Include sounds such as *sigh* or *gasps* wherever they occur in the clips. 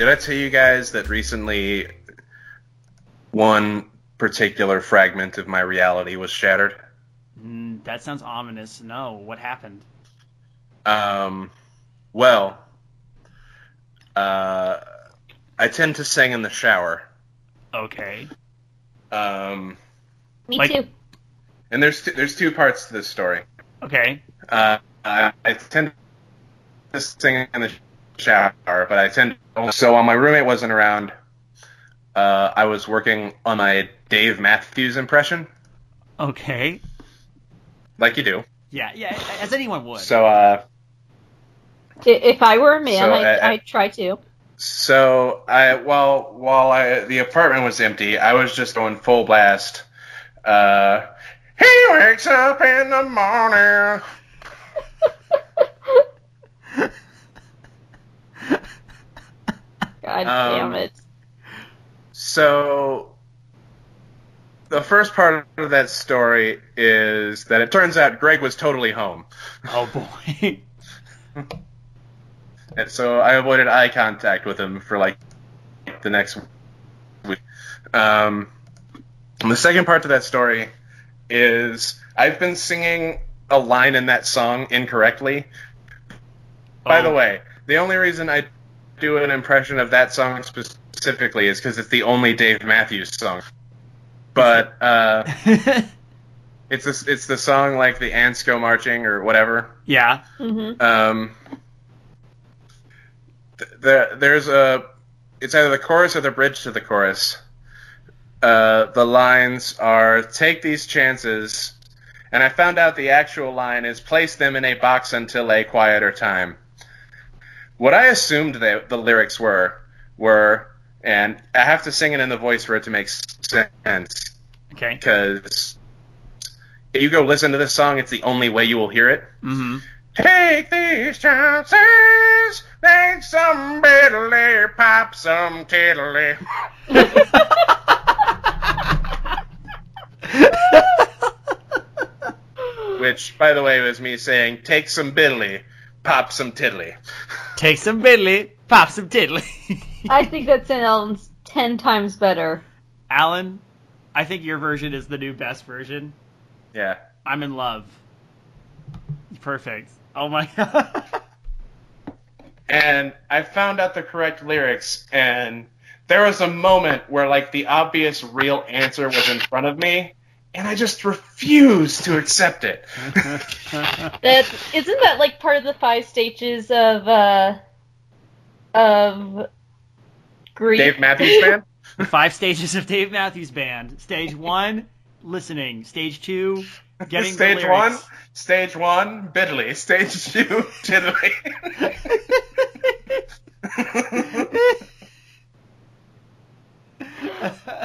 Did I tell you guys that recently one particular fragment of my reality was shattered? Mm, that sounds ominous. No, what happened? Um, well, uh, I tend to sing in the shower. Okay. Um, Me Like- too. and there's t- there's two parts to this story. Okay. Uh, I, I tend to sing in the shower, but I tend to. so while my roommate wasn't around, uh, I was working on my Dave Matthews impression, Okay. like you do. Yeah, yeah, as anyone would. So, uh, If I were a man, So, I'd, uh, I'd try to. so I while while I the apartment was empty, I was just going full blast. Uh, he wakes up in the morning. *laughs* God Um, damn it. So the first part of that story is that it turns out Greg was totally home. oh boy. *laughs* And so I avoided eye contact with him for like the next week. Um, and the second part to that story is I've been singing a line in that song incorrectly. By Oh. the way, the only reason I do an impression of that song specifically is because it's the only Dave Matthews song. But uh, *laughs* it's this, it's the song like the ants go marching or whatever. yeah. hmm Um, th- there, there's a. It's either the chorus or the bridge to the chorus. Uh, the lines are "Take these chances," and I found out the actual line is "Place them in a box until a quieter time." What I assumed the the lyrics were were, and I have to sing it in the voice for it to make sense Okay. because if you go listen to this song, it's the only way you will hear it. Mm-hmm. Take these chances, make some biddly, pop some tiddly. *laughs* Which, by the way, was me saying, take some biddly, pop some tiddly. Take some biddly, pop some tiddly. *laughs* I think that sounds ten times better. Alan, I think your version is the new best version. Yeah. I'm in love. Perfect. Oh my god. *laughs* And I found out the correct lyrics, and there was a moment where, like, the obvious real answer was in front of me, and I just refused to accept it. *laughs* That isn't that like part of the five stages of uh of grief. Dave Matthews Band? the *laughs* five stages of Dave Matthews Band. Stage one, listening. Stage two, getting stage the one, stage one, biddly. Stage two, tiddly. *laughs*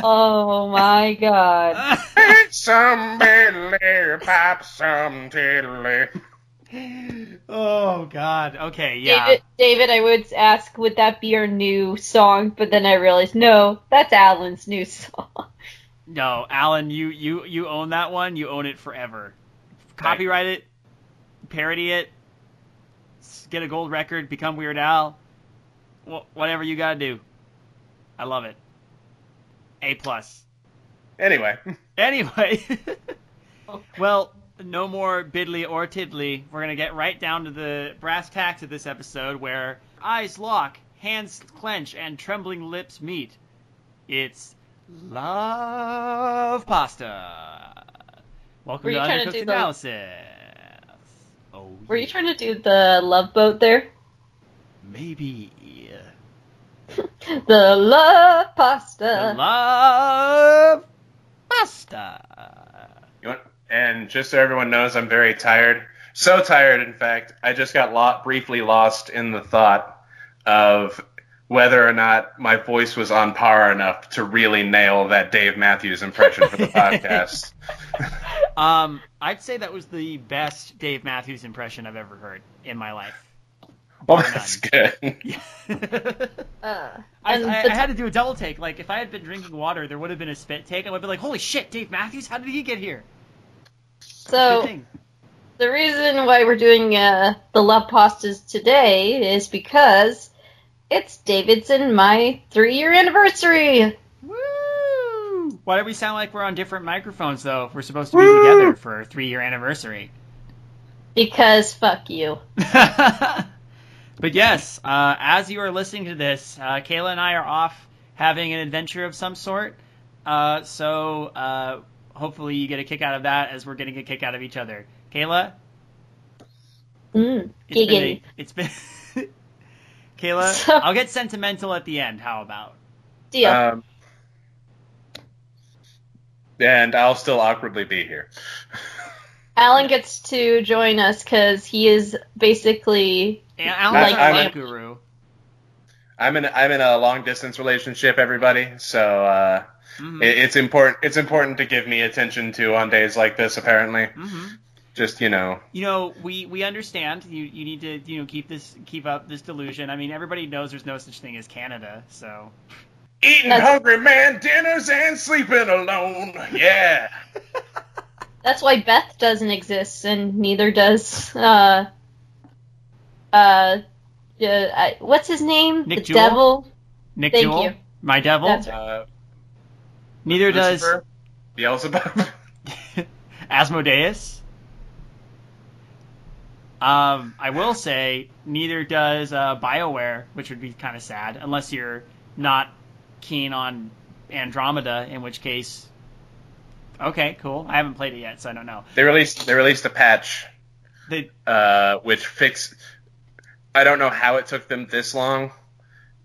oh my god. Take *laughs* some biddly, pop some tiddly. oh God. Okay. Yeah. David, David, I would ask, would that be your new song? But then I realized, no, that's Alan's new song. No, Alan, you you you own that one. You own it forever. Copyright it, parody it, get a gold record, become Weird Al. Whatever you gotta do. I love it. A plus. Anyway, Anyway, *laughs* well, no more biddly or tiddly. We're gonna get right down to the brass tacks of this episode, where eyes lock, hands clench, and trembling lips meet. It's love pasta. Welcome Were you to trying to Undercooked do the- Analysis. Oh, Were you yeah. trying to do the love boat there? Maybe. *laughs* The love The pasta. love pasta. you want, and just so everyone knows, I'm very tired. So tired, in fact, I just got lo- briefly lost in the thought of whether or not my voice was on par enough to really nail that Dave Matthews impression for the *laughs* podcast. Um, I'd say that was the best Dave Matthews impression I've ever heard in my life. Well, that's good. *laughs* Uh, I, I, I had to do a double take. Like, if I had been drinking water, there would have been a spit take. I would have been like, "Holy shit, Dave Matthews! How did he get here?" So the reason why we're doing uh, the love pastas today is because it's David's and my three year anniversary. Woo! Why do we sound like we're on different microphones though? If we're supposed to be together for a three year anniversary. Because fuck you. *laughs* but yes, uh, as you are listening to this, uh, Kayla and I are off having an adventure of some sort. Uh, so uh, hopefully you get a kick out of that as we're getting a kick out of each other. Kayla, Mm, it's been, a, it's been *laughs* Kayla. *laughs* So- I'll get sentimental at the end. How about? Deal. Um, and I'll still awkwardly be here. Alan gets to join us because he is basically. And Alan's Like- I'm- love guru. I'm in I'm in a long distance relationship, everybody. So uh, Mhm. it, it's important it's important to give me attention to on days like this. Apparently, Mhm. just you know, you know, we we understand. You you need to you know keep this keep up this delusion. I mean, everybody knows there's no such thing as Canada. So eating That's- hungry man dinners and sleeping alone. Yeah. That's why Beth doesn't exist, and neither does. Uh, uh, uh, what's his name? Nick the Jewell? devil. Nick Thank Jewell, you. my devil. That's right. Uh, Neither does Lucifer, Beelzebub. *laughs* Asmodeus. Um, I will say neither does uh, Bioware, which would be kind of sad, unless you're not keen on Andromeda, in which case, okay, cool. I haven't played it yet, so I don't know. They released they released a patch The uh, which fixed. I don't know how it took them this long.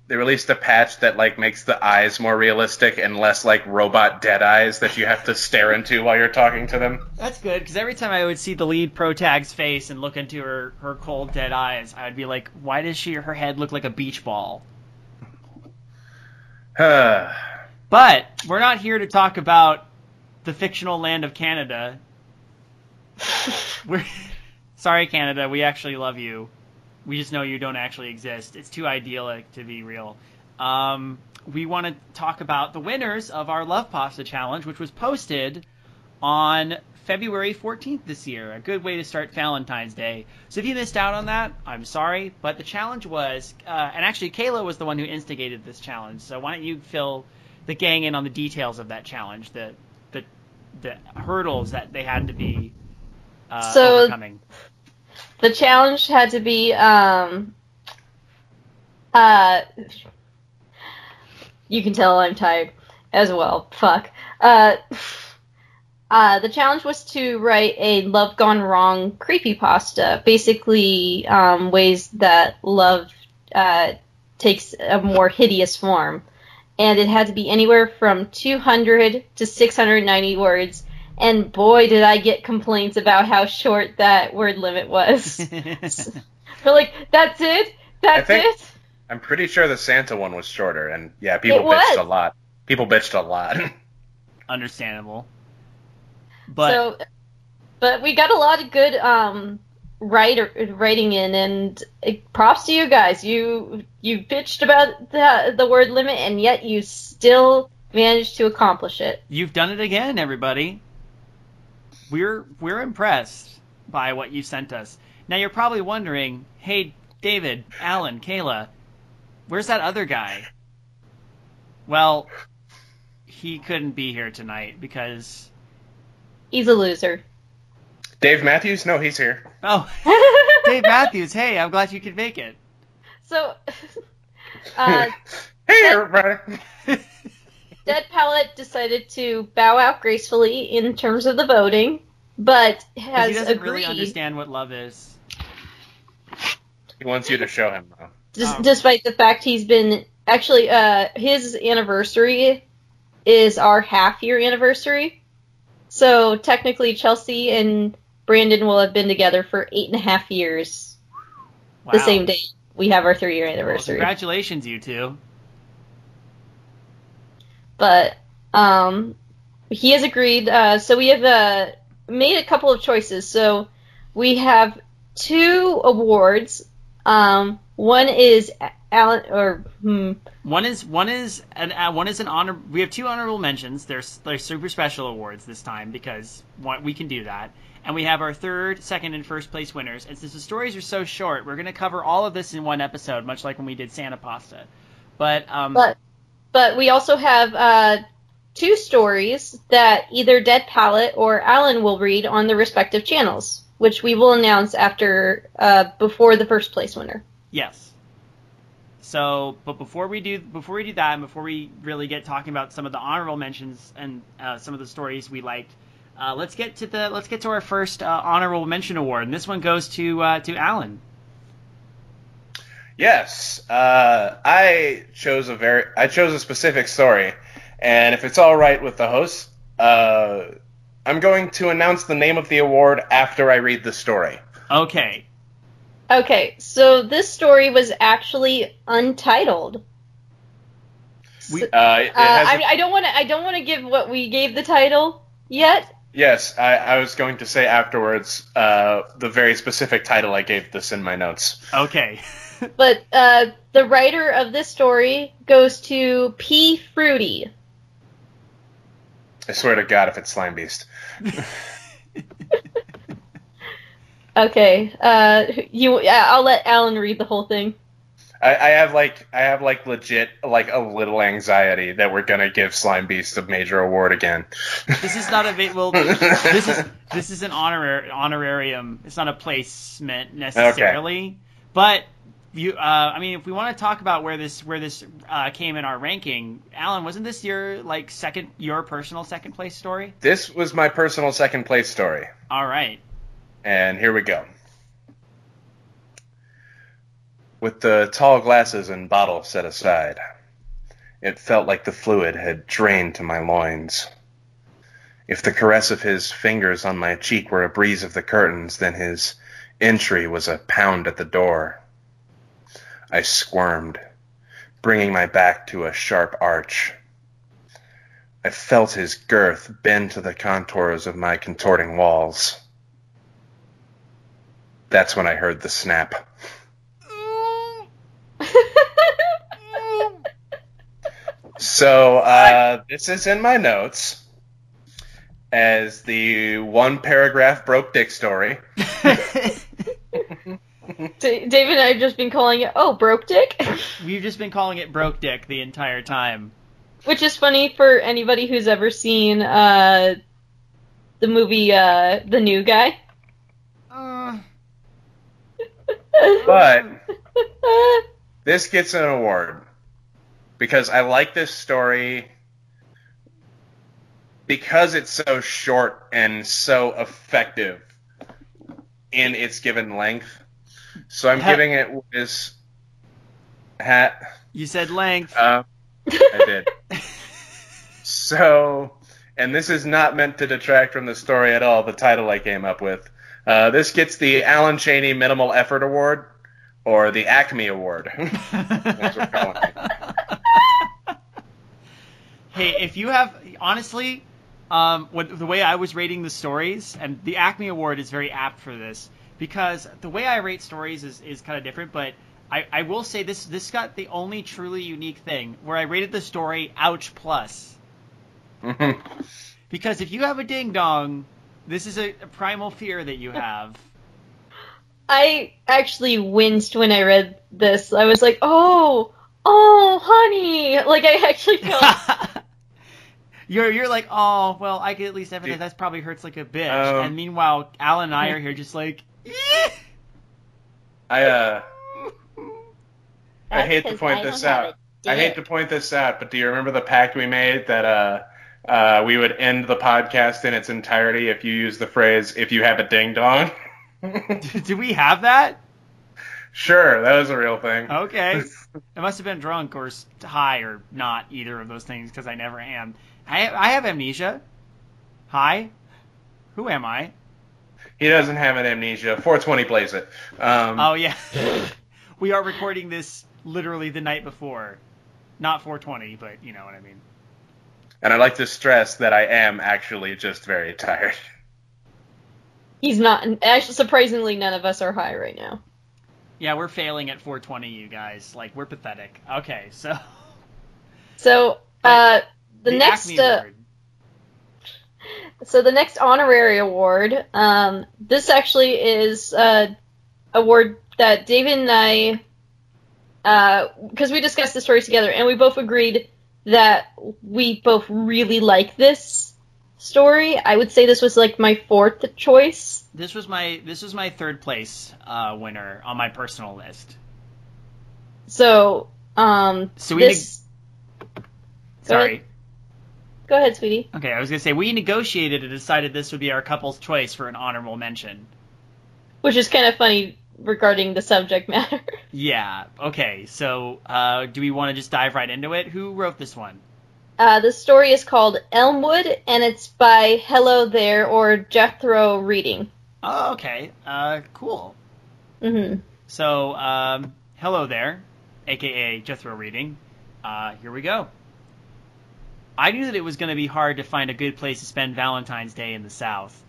They released a patch that like makes the eyes more realistic and less like robot dead eyes that you have to stare into while you're talking to them. That's good because every time I would see the lead pro tag's face and look into her, her cold dead eyes, I would be like, why does she her head look like a beach ball? *sighs* But we're not here to talk about the fictional land of Canada. We're sorry, Canada. We actually love you. We just know you don't actually exist. It's too idyllic to be real. Um, we want to talk about the winners of our Love Pasta Challenge, which was posted on February 14th this year. A good way to start Valentine's Day. So if you missed out on that, I'm sorry, but the challenge was, uh, and actually Kayla was the one who instigated this challenge. So why don't you fill the gang in on the details of that challenge, the the hurdles that they had to be uh, So- overcoming. the challenge had to be um uh you can tell I'm tired as well. Fuck. Uh uh the challenge was to write a love gone wrong creepypasta. Basically, um ways that love uh takes a more hideous form. And it had to be anywhere from 200 to 690 words. And boy, did I get complaints about how short that word limit was. *laughs* *laughs* We're like, that's it? That's think- it? I'm pretty sure the Santa one was shorter, and yeah, people It was. bitched a lot. People bitched a lot. *laughs* Understandable. But so, but we got a lot of good um, writer writing in, and uh, props to you guys. You you bitched about the the word limit, and yet you still managed to accomplish it. You've done it again, everybody. We're we're impressed by what you sent us. Now you're probably wondering, hey, David, Alan, Kayla, where's that other guy? Well, he couldn't be here tonight because He's a loser. Dave Matthews? No, he's here. Oh, *laughs* Dave Matthews. Hey, I'm glad you could make it. so, uh, *laughs* hey, everybody. *laughs* Dead Palette decided to bow out gracefully in terms of the voting, but has he doesn't agreed. really understand what love is. He wants you to show him, though. Des- Oh. despite the fact he's been actually uh his anniversary is our half year anniversary so technically chelsea and brandon will have been together for eight and a half years Wow. the same day we have our three year Well, anniversary congratulations, you two. but um he has agreed uh so we have uh made a couple of choices so we have two awards um one is alan or hmm, One is one is an uh, one is an honor. We have two honorable mentions. There's they're super special awards this time because one, we can do that, and we have our third, second, and first place winners. And since the stories are so short, we're going to cover all of this in one episode, much like when we did Santa Pasta. But um, But but we also have uh, two stories that either Dead Palette or Alan will read on the respective channels, which we will announce after uh, before the first place winner. Yes. So, but before we do before we do that, and before we really get talking about some of the honorable mentions and uh, some of the stories we liked, uh, let's get to the let's get to our first uh, honorable mention award, and this one goes to uh, to Alan. Yes, uh, I chose a very I chose a specific story, and if it's all right with the host, uh, I'm going to announce the name of the award after I read the story. Okay. Okay, so this story was actually untitled. We- So- Uh, uh, has a- I, I don't want to. I don't want to give what we gave the title yet. Yes, I, I was going to say afterwards uh, the very specific title I gave this in my notes. Okay. *laughs* But uh, the writer of this story goes to P. Fruity. I swear to God, if it's Slime Beast. *laughs* Okay, uh, you. I'll let Alan read the whole thing. I, I have like I have like legit like a little anxiety that we're gonna give Slime Beast a major award again. this is not a well. *laughs* This is this is an honorar- honorarium. It's not a placement necessarily, okay. but you. Uh, I mean, if we want to talk about where this where this uh, came in our ranking, Alan, wasn't this your like second your personal second place story? this was my personal second place story. All right. And here we go. With the tall glasses and bottle set aside, it felt like the fluid had drained to my loins. If the caress of his fingers on my cheek were a breeze of the curtains, then his entry was a pound at the door. I squirmed, bringing my back to a sharp arch. I felt his girth bend to the contours of my contorting walls. That's when I heard the snap. So uh, this is in my notes as the one paragraph broke dick story. *laughs* D- David and I have just been calling it, oh, broke dick, *laughs* We've just been calling it broke dick the entire time. which is funny for anybody who's ever seen uh, the movie uh, The New Guy. Uh, *laughs* But this gets an award because I like this story because it's so short and so effective in its given length. So I'm giving it this hat. you said length. Uh, I did. *laughs* So, and this is not meant to detract from the story at all, the title I came up with. Uh, this gets the Alan Cheney Minimal Effort Award, or the Acme Award. *laughs* That's what we're calling it. Hey, if you have honestly, um, what, the way I was rating the stories, and the Acme Award is very apt for this because the way I rate stories is, is kind of different. But I, I will say this this got the only truly unique thing where I rated the story ouch plus *laughs* because if you have a ding dong, this is a, a primal fear that you have. *laughs* I actually winced when I read this. I was like, oh, oh, honey. Like, I actually felt. *laughs* You're you're like, oh well, I could at least evidence that probably hurts like a bitch. Um, and meanwhile, Alan and I are here just like. I uh, I hate to point I this out. I hate to point this out, but do you remember the pact we made that uh, uh, we would end the podcast in its entirety if you use the phrase "if you have a ding dong"? *laughs* do we have that? sure, that was a real thing. Okay. *laughs* I must have been drunk or high or not either of those things because I never am. I I have amnesia. Hi. Who am I? He doesn't have an amnesia. 420 plays it. Um, Oh yeah. *laughs* we are recording this literally the night before. Not 420, but you know what I mean. And I like to stress that I am actually just very tired. He's not. Actually, surprisingly, none of us are high right now. Yeah, we're failing at 420, you guys. Like we're pathetic. Okay, so So, uh, the, the next, uh, So the next honorary award, um, this actually is a award that David and I, because we discussed the story together, and we both agreed that we both really like this story. I would say this was like my fourth choice. This was my this was my third place uh, winner on my personal list. So, um, So we this. Sorry. Go ahead, sweetie. Okay, I was gonna say we negotiated and decided this would be our couple's choice for an honorable mention. Which is kind of funny regarding the subject matter. *laughs* Yeah. Okay. So, uh, do we want to just dive right into it? Who wrote this one? Uh, the story is called Elmwood, and it's by Hello There or Jethro Reading. Oh, okay. Uh, cool. hmm So, um, hello there, aka Jethro Reading. Uh, here we go. I knew that it was going to be hard to find a good place to spend Valentine's Day in the South.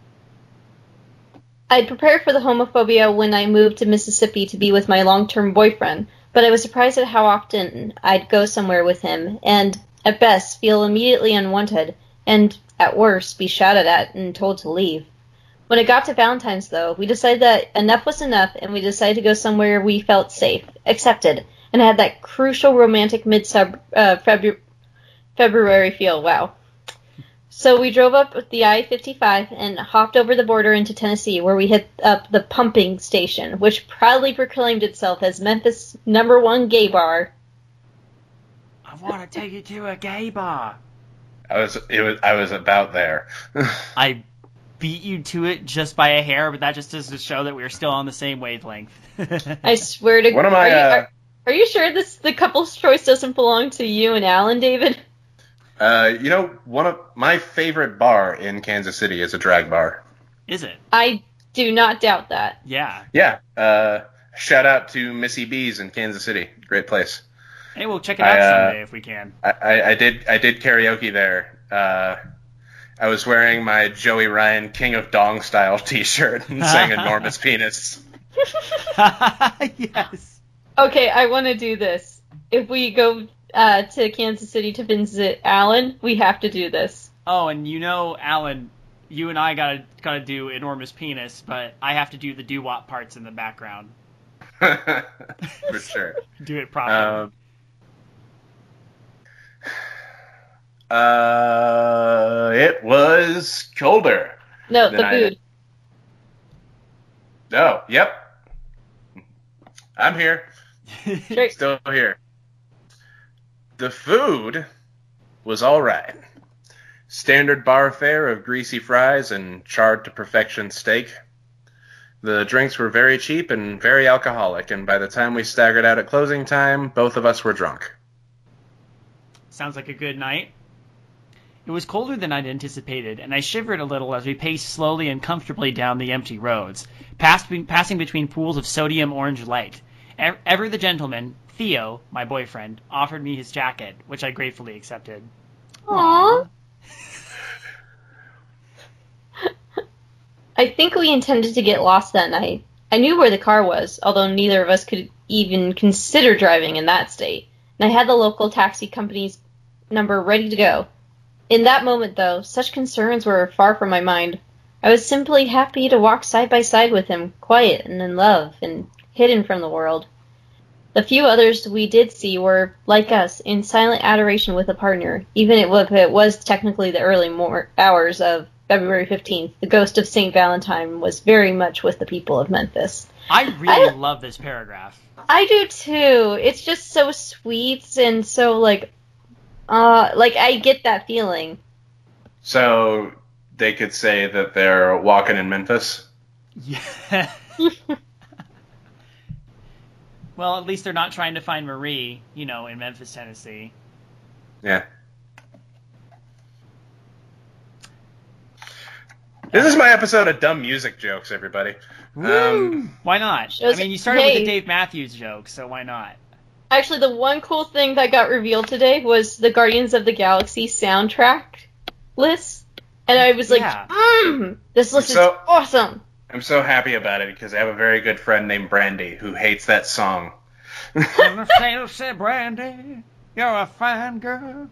I'd prepared for the homophobia when I moved to Mississippi to be with my long term boyfriend, but I was surprised at how often I'd go somewhere with him, and at best feel immediately unwanted, and at worst be shouted at and told to leave. When it got to Valentine's, though, we decided that enough was enough, and we decided to go somewhere we felt safe, accepted, and had that crucial romantic mid uh, Febu- February feel. Wow. So we drove up the I 55 and hopped over the border into Tennessee, where we hit up the pumping station, which proudly proclaimed itself as Memphis' number one gay bar. I want to take you to a gay bar. I was it was I was about there. *laughs* I beat you to it just by a hair, but that just is to show that we're still on the same wavelength. *laughs* I swear to One of my are, you, uh, are, are you sure this the couple's choice doesn't belong to you and Alan, David? Uh, you know, one of my favorite bar in Kansas City is a drag bar. Is it? I do not doubt that. Yeah. Yeah. Uh, shout out to Missie B's in Kansas City. Great place. Hey, we'll check it out I, uh, someday if we can. I, I, I did I did karaoke there. Uh, I was wearing my Joey Ryan King of Dong style *laughs* T-shirt and sang *laughs* "Enormous Penis." *laughs* yes. Okay, I want to do this. If we go uh, to Kansas City to visit Alan, we have to do this. Oh, and you know, Alan, you and I gotta gotta do enormous penis, but I have to do the doo wop parts in the background. *laughs* For sure. *laughs* Do it properly. Um, uh, it was colder. No, the I- food. Oh, yep. I'm here. Great. Still here. The food was all right. Standard bar fare of greasy fries and charred to perfection steak. The drinks were very cheap and very alcoholic, and by the time we staggered out at closing time, both of us were drunk. Sounds like a good night. It was colder than I'd anticipated, and I shivered a little as we paced slowly and comfortably down the empty roads, passing between pools of sodium orange light. Ever the gentleman, Theo, my boyfriend, offered me his jacket, which I gratefully accepted. Aww. I think we intended to get lost that night. I knew where the car was, although neither of us could even consider driving in that state, and I had the local taxi company's number ready to go. In that moment, though, such concerns were far from my mind. I was simply happy to walk side by side with him, quiet and in love, and hidden from the world. The few others we did see were, like us, in silent adoration with a partner, even if it was technically the early mor- hours of February 15th. The ghost of St. Valentine was very much with the people of Memphis. I really I- love this paragraph. I do too. It's just so sweet and so, like, uh, like, I get that feeling. So they could say that they're walking in Memphis. Yeah. *laughs* *laughs* well, at least they're not trying to find Marie, you know, in Memphis, Tennessee. Yeah. This is my episode of dumb music jokes, everybody. Um, Why not? I mean, you started with the Dave Matthews joke, so why not? Actually, the one cool thing that got revealed today was the Guardians of the Galaxy soundtrack list. And I was like, Yeah. mm, this list So- is awesome. I'm so happy about it because I have a very good friend named Brandy who hates that song. *laughs* said, Brandy, you're a fine girl.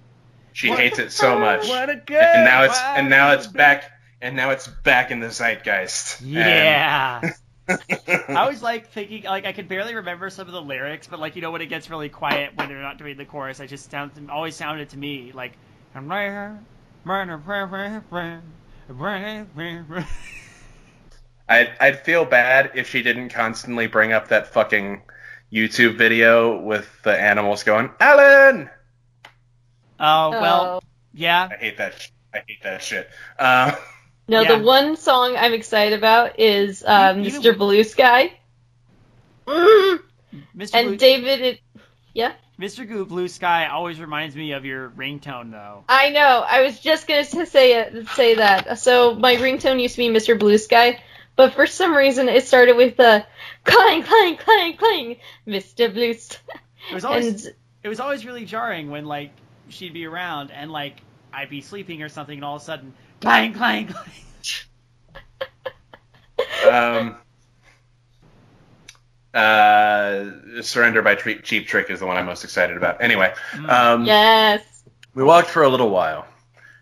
She hates it so much. What a good And now it's and now it's back and now it's back in the zeitgeist. Yeah. *laughs* I always like thinking like I could barely remember some of the lyrics, but like you know when it gets really quiet when they're not doing the chorus, I just sounds always sounded to me like I'd, I'd feel bad if she didn't constantly bring up that fucking YouTube video with the animals going, Alan! Oh well, Oh. yeah. I hate that. Sh- I hate that shit. Uh, No, Yeah. the one song I'm excited about is um, Even- Mr. Blue Sky. Mr. And Blue, David, it, yeah, Mr. Goo Blue Sky always reminds me of your ringtone though. I know. I was just gonna say say that. So my ringtone used to be Mr. Blue Sky, but for some reason it started with the clang, clang, clang, clang, Mr. Blue It was always And it was always really jarring when like she'd be around and like I'd be sleeping or something and all of a sudden clang clang clang. um, uh, Surrender by Tre- Cheap Trick is the one I'm most excited about. Anyway, um, yes, we walked for a little while,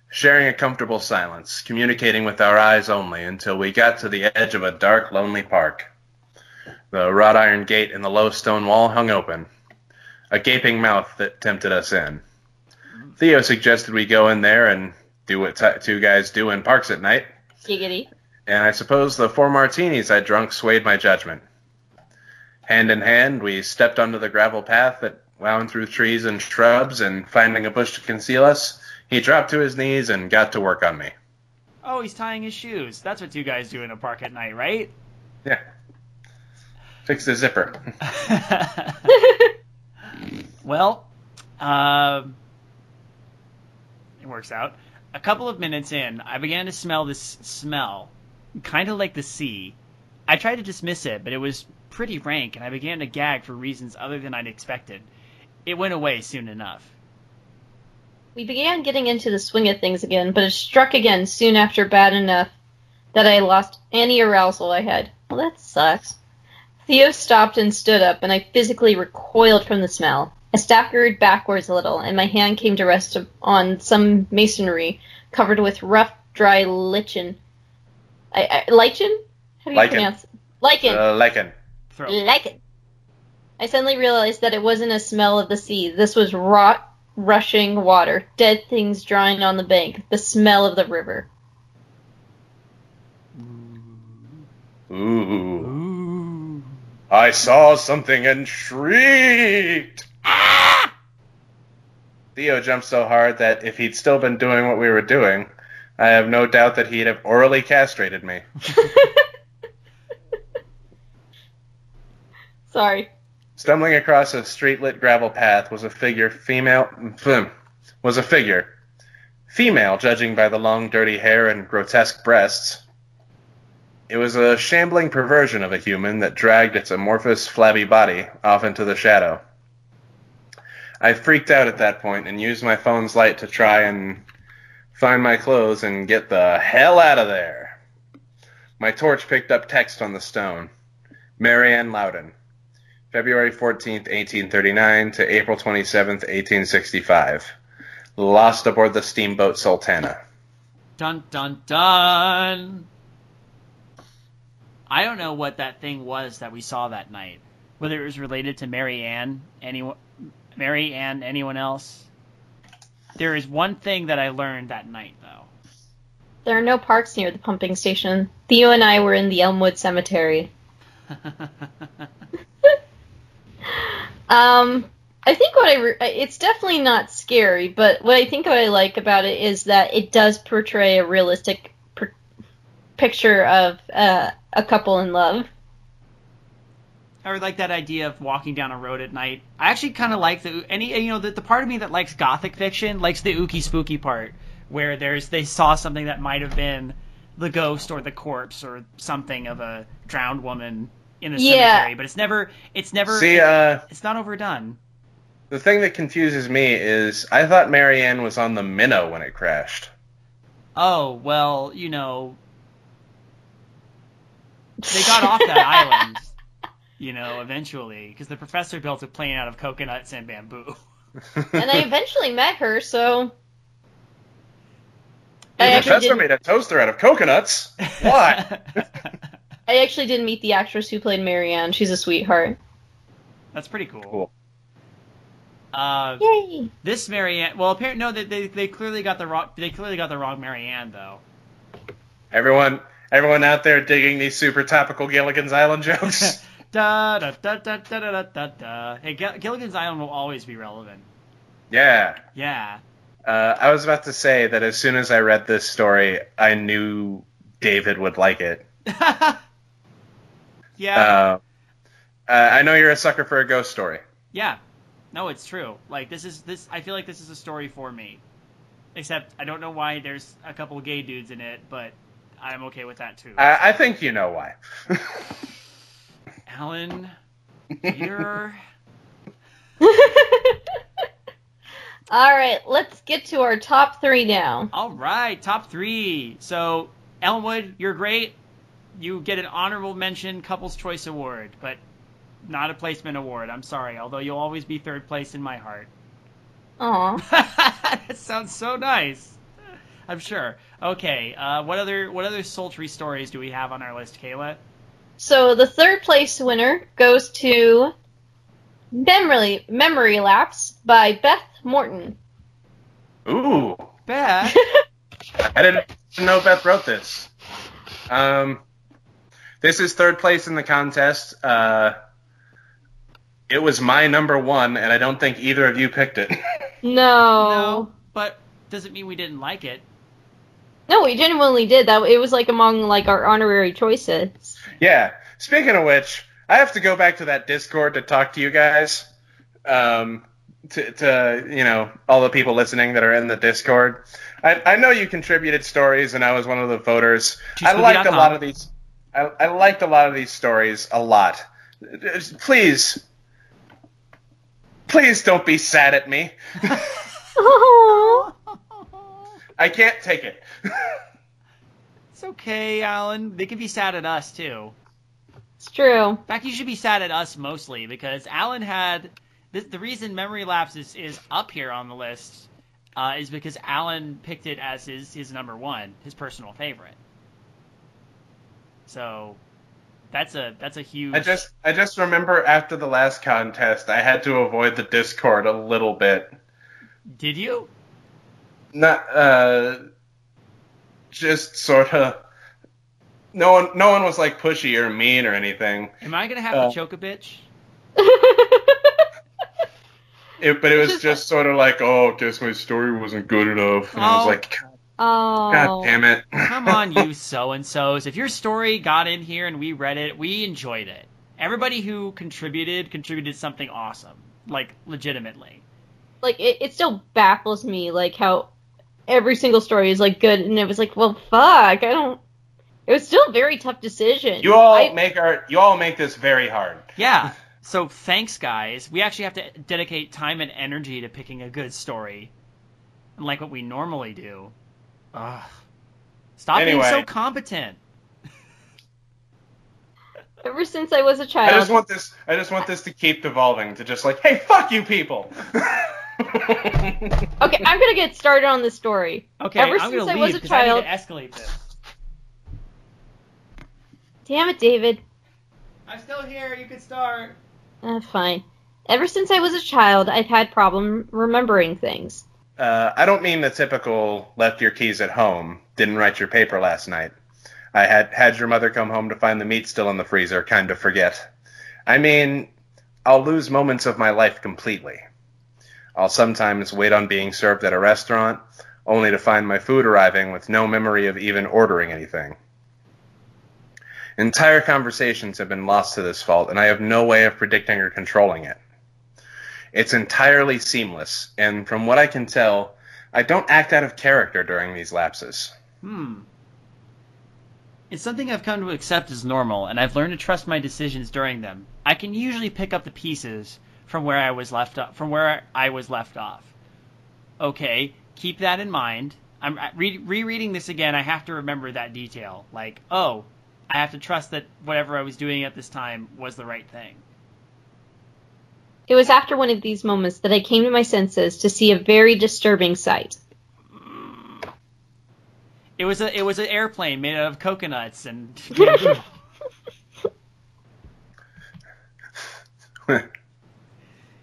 sharing a comfortable silence, communicating with our eyes only until we got to the edge of a dark, lonely park. The wrought iron gate in the low stone wall hung open, a gaping mouth that tempted us in. Theo suggested we go in there and do what t- two guys do in parks at night, giggity. and I suppose the four martinis I drunk swayed my judgment. Hand in hand, we stepped onto the gravel path that wound through trees and shrubs, and finding a bush to conceal us, he dropped to his knees and got to work on me. Oh, he's tying his shoes. That's what you guys do in a park at night, right? Yeah. Fix the zipper. *laughs* well, um, it works out. A couple of minutes in, I began to smell this smell, kind of like the sea. I tried to dismiss it, but it was pretty rank, and I began to gag for reasons other than I'd expected. It went away soon enough. We began getting into the swing of things again, but it struck again soon after bad enough that I lost any arousal I had. Well, that sucks. Theo stopped and stood up, and I physically recoiled from the smell. I staggered backwards a little, and my hand came to rest on some masonry covered with rough, dry lichen. I, I, lichen? How do you Lichen. pronounce it? Lichen. Uh, lichen. Throw. Lichen. I suddenly realized that it wasn't a smell of the sea. This was rot, rushing water, dead things drying on the bank, the smell of the river. Ooh. Ooh. I saw something and shrieked. Ah! Theo jumped so hard that if he'd still been doing what we were doing, I have no doubt that he'd have orally castrated me. *laughs* Sorry. Stumbling across a street-lit gravel path was a figure female phm, was a figure female judging by the long dirty hair and grotesque breasts. It was a shambling perversion of a human that dragged its amorphous flabby body off into the shadow. I freaked out at that point and used my phone's light to try and find my clothes and get the hell out of there. My torch picked up text on the stone. Marianne Loudon. February 14th, 1839 to April 27th, 1865. Lost aboard the steamboat Sultana. Dun dun dun. I don't know what that thing was that we saw that night. Whether it was related to Mary Ann, anyone, Mary Ann, anyone else. There is one thing that I learned that night, though. There are no parks near the pumping station. Theo and I were in the Elmwood Cemetery. *laughs* Um, I think what I re- it's definitely not scary, but what I think what I like about it is that it does portray a realistic per- picture of uh, a couple in love. I would like that idea of walking down a road at night. I actually kind of like the any you know the, the part of me that likes gothic fiction likes the ooky spooky part where there's they saw something that might have been the ghost or the corpse or something of a drowned woman in a Yeah. cemetery, but it's never it's never See, uh, it's not overdone. the thing that confuses me is I thought Marianne was on the minnow when it crashed. Oh well, you know they got off that *laughs* island, you know, eventually because the professor built a plane out of coconuts and bamboo. and they *laughs* eventually met her, so The professor didn't. made a toaster out of coconuts. Why? *laughs* I actually did meet the actress who played Marianne. She's a sweetheart. That's pretty cool. Cool. Uh, Yay! this Marianne. Well, apparently, no, they, they they clearly got the wrong. They clearly got the wrong Marianne though. everyone, everyone out there digging these super topical Gilligan's Island jokes. *laughs* da, da, da, da, da, da, da, da. Hey, Gill- Gilligan's Island will always be relevant. yeah. Yeah. Uh, I was about to say that as soon as I read this story, I knew David would like it. *laughs* yeah. Uh, uh, I know you're a sucker for a ghost story. Yeah. No, it's true. Like this is this. I feel like this is a story for me. Except I don't know why there's a couple gay dudes in it, but I'm okay with that too. I, I think you know why. *laughs* Alan, Peter. *laughs* *laughs* All right, let's get to our top three now. All right, top three. So Elmwood, you're great. You get an honorable mention, Couples Choice Award, but not a placement award. I'm sorry, although you'll always be third place in my heart. Aw. *laughs* that sounds so nice. I'm sure. Okay, uh, what other what other sultry stories do we have on our list, Kayla? So the third place winner goes to Memory Memory Lapse by Beth Morton. Ooh, Beth. *laughs* I didn't know Beth wrote this. Um, this is third place in the contest. Uh, it was my number one, and I don't think either of you picked it. *laughs* No. no, but doesn't mean we didn't like it. No, we genuinely did that. It was like among like our honorary choices. yeah. Speaking of which, I have to go back to that Discord to talk to you guys. Um, to, to you know all the people listening that are in the Discord. I, I know you contributed stories, and I was one of the voters. I liked a lot of these. I, I liked a lot of these stories a lot. Please, please don't be sad at me. Oh, *laughs* I can't take it. *laughs* It's okay, Alan. They can be sad at us too. it's true. In fact, you should be sad at us mostly because Alan had the, the reason Memory Lapse is, is up here on the list uh, is because Alan picked it as his his number one, his personal favorite. So that's a that's a huge. I just I just remember after the last contest, I had to avoid the Discord a little bit. did you? Not uh, just sort of. No one, no one was like pushy or mean or anything. Am I gonna have Uh, to choke a bitch? It, but it was Just- just sort of like, oh, guess my story wasn't good enough. And I was Oh. like, God, oh. God damn it. *laughs* Come on, you so and so's. If your story got in here and we read it, we enjoyed it. Everybody who contributed contributed something awesome, like legitimately. Like it, it still baffles me like how every single story is like good and it was like, well fuck, I don't it was still a very tough decision. You all I- make our, you all make this very hard. Yeah. *laughs* So thanks, guys. We actually have to dedicate time and energy to picking a good story, unlike what we normally do. Ugh. Stop being so competent. *laughs* ever since I was a I child. I just want this, I just want this to keep devolving to just like, hey, fuck you people. *laughs* Okay, I'm gonna get started on this story. Okay, Ever I'm since gonna I leave was a because I child- need to escalate this. Damn it, David. I'm still here. You can start. Uh, fine. Ever since I was a child, I've had problem remembering things. Uh, I don't mean the typical left your keys at home, didn't write your paper last night. I had had your mother come home to find the meat still in the freezer, kind of forget. I mean, I'll lose moments of my life completely. I'll sometimes wait on being served at a restaurant, only to find my food arriving with no memory of even ordering anything. Entire conversations have been lost to this fault, and I have no way of predicting or controlling it. It's entirely seamless, and from what I can tell, I don't act out of character during these lapses. Hmm. It's something I've come to accept as normal, and I've learned to trust my decisions during them. I can usually pick up the pieces from where I was left off, from where I was left off. Okay, keep that in mind. I'm re- rereading this again. I have to remember that detail. Like, oh, I have to trust that whatever I was doing at this time was the right thing. It was after one of these moments that I came to my senses to see a very disturbing sight. It was a it was an airplane made out of coconuts and *laughs* Go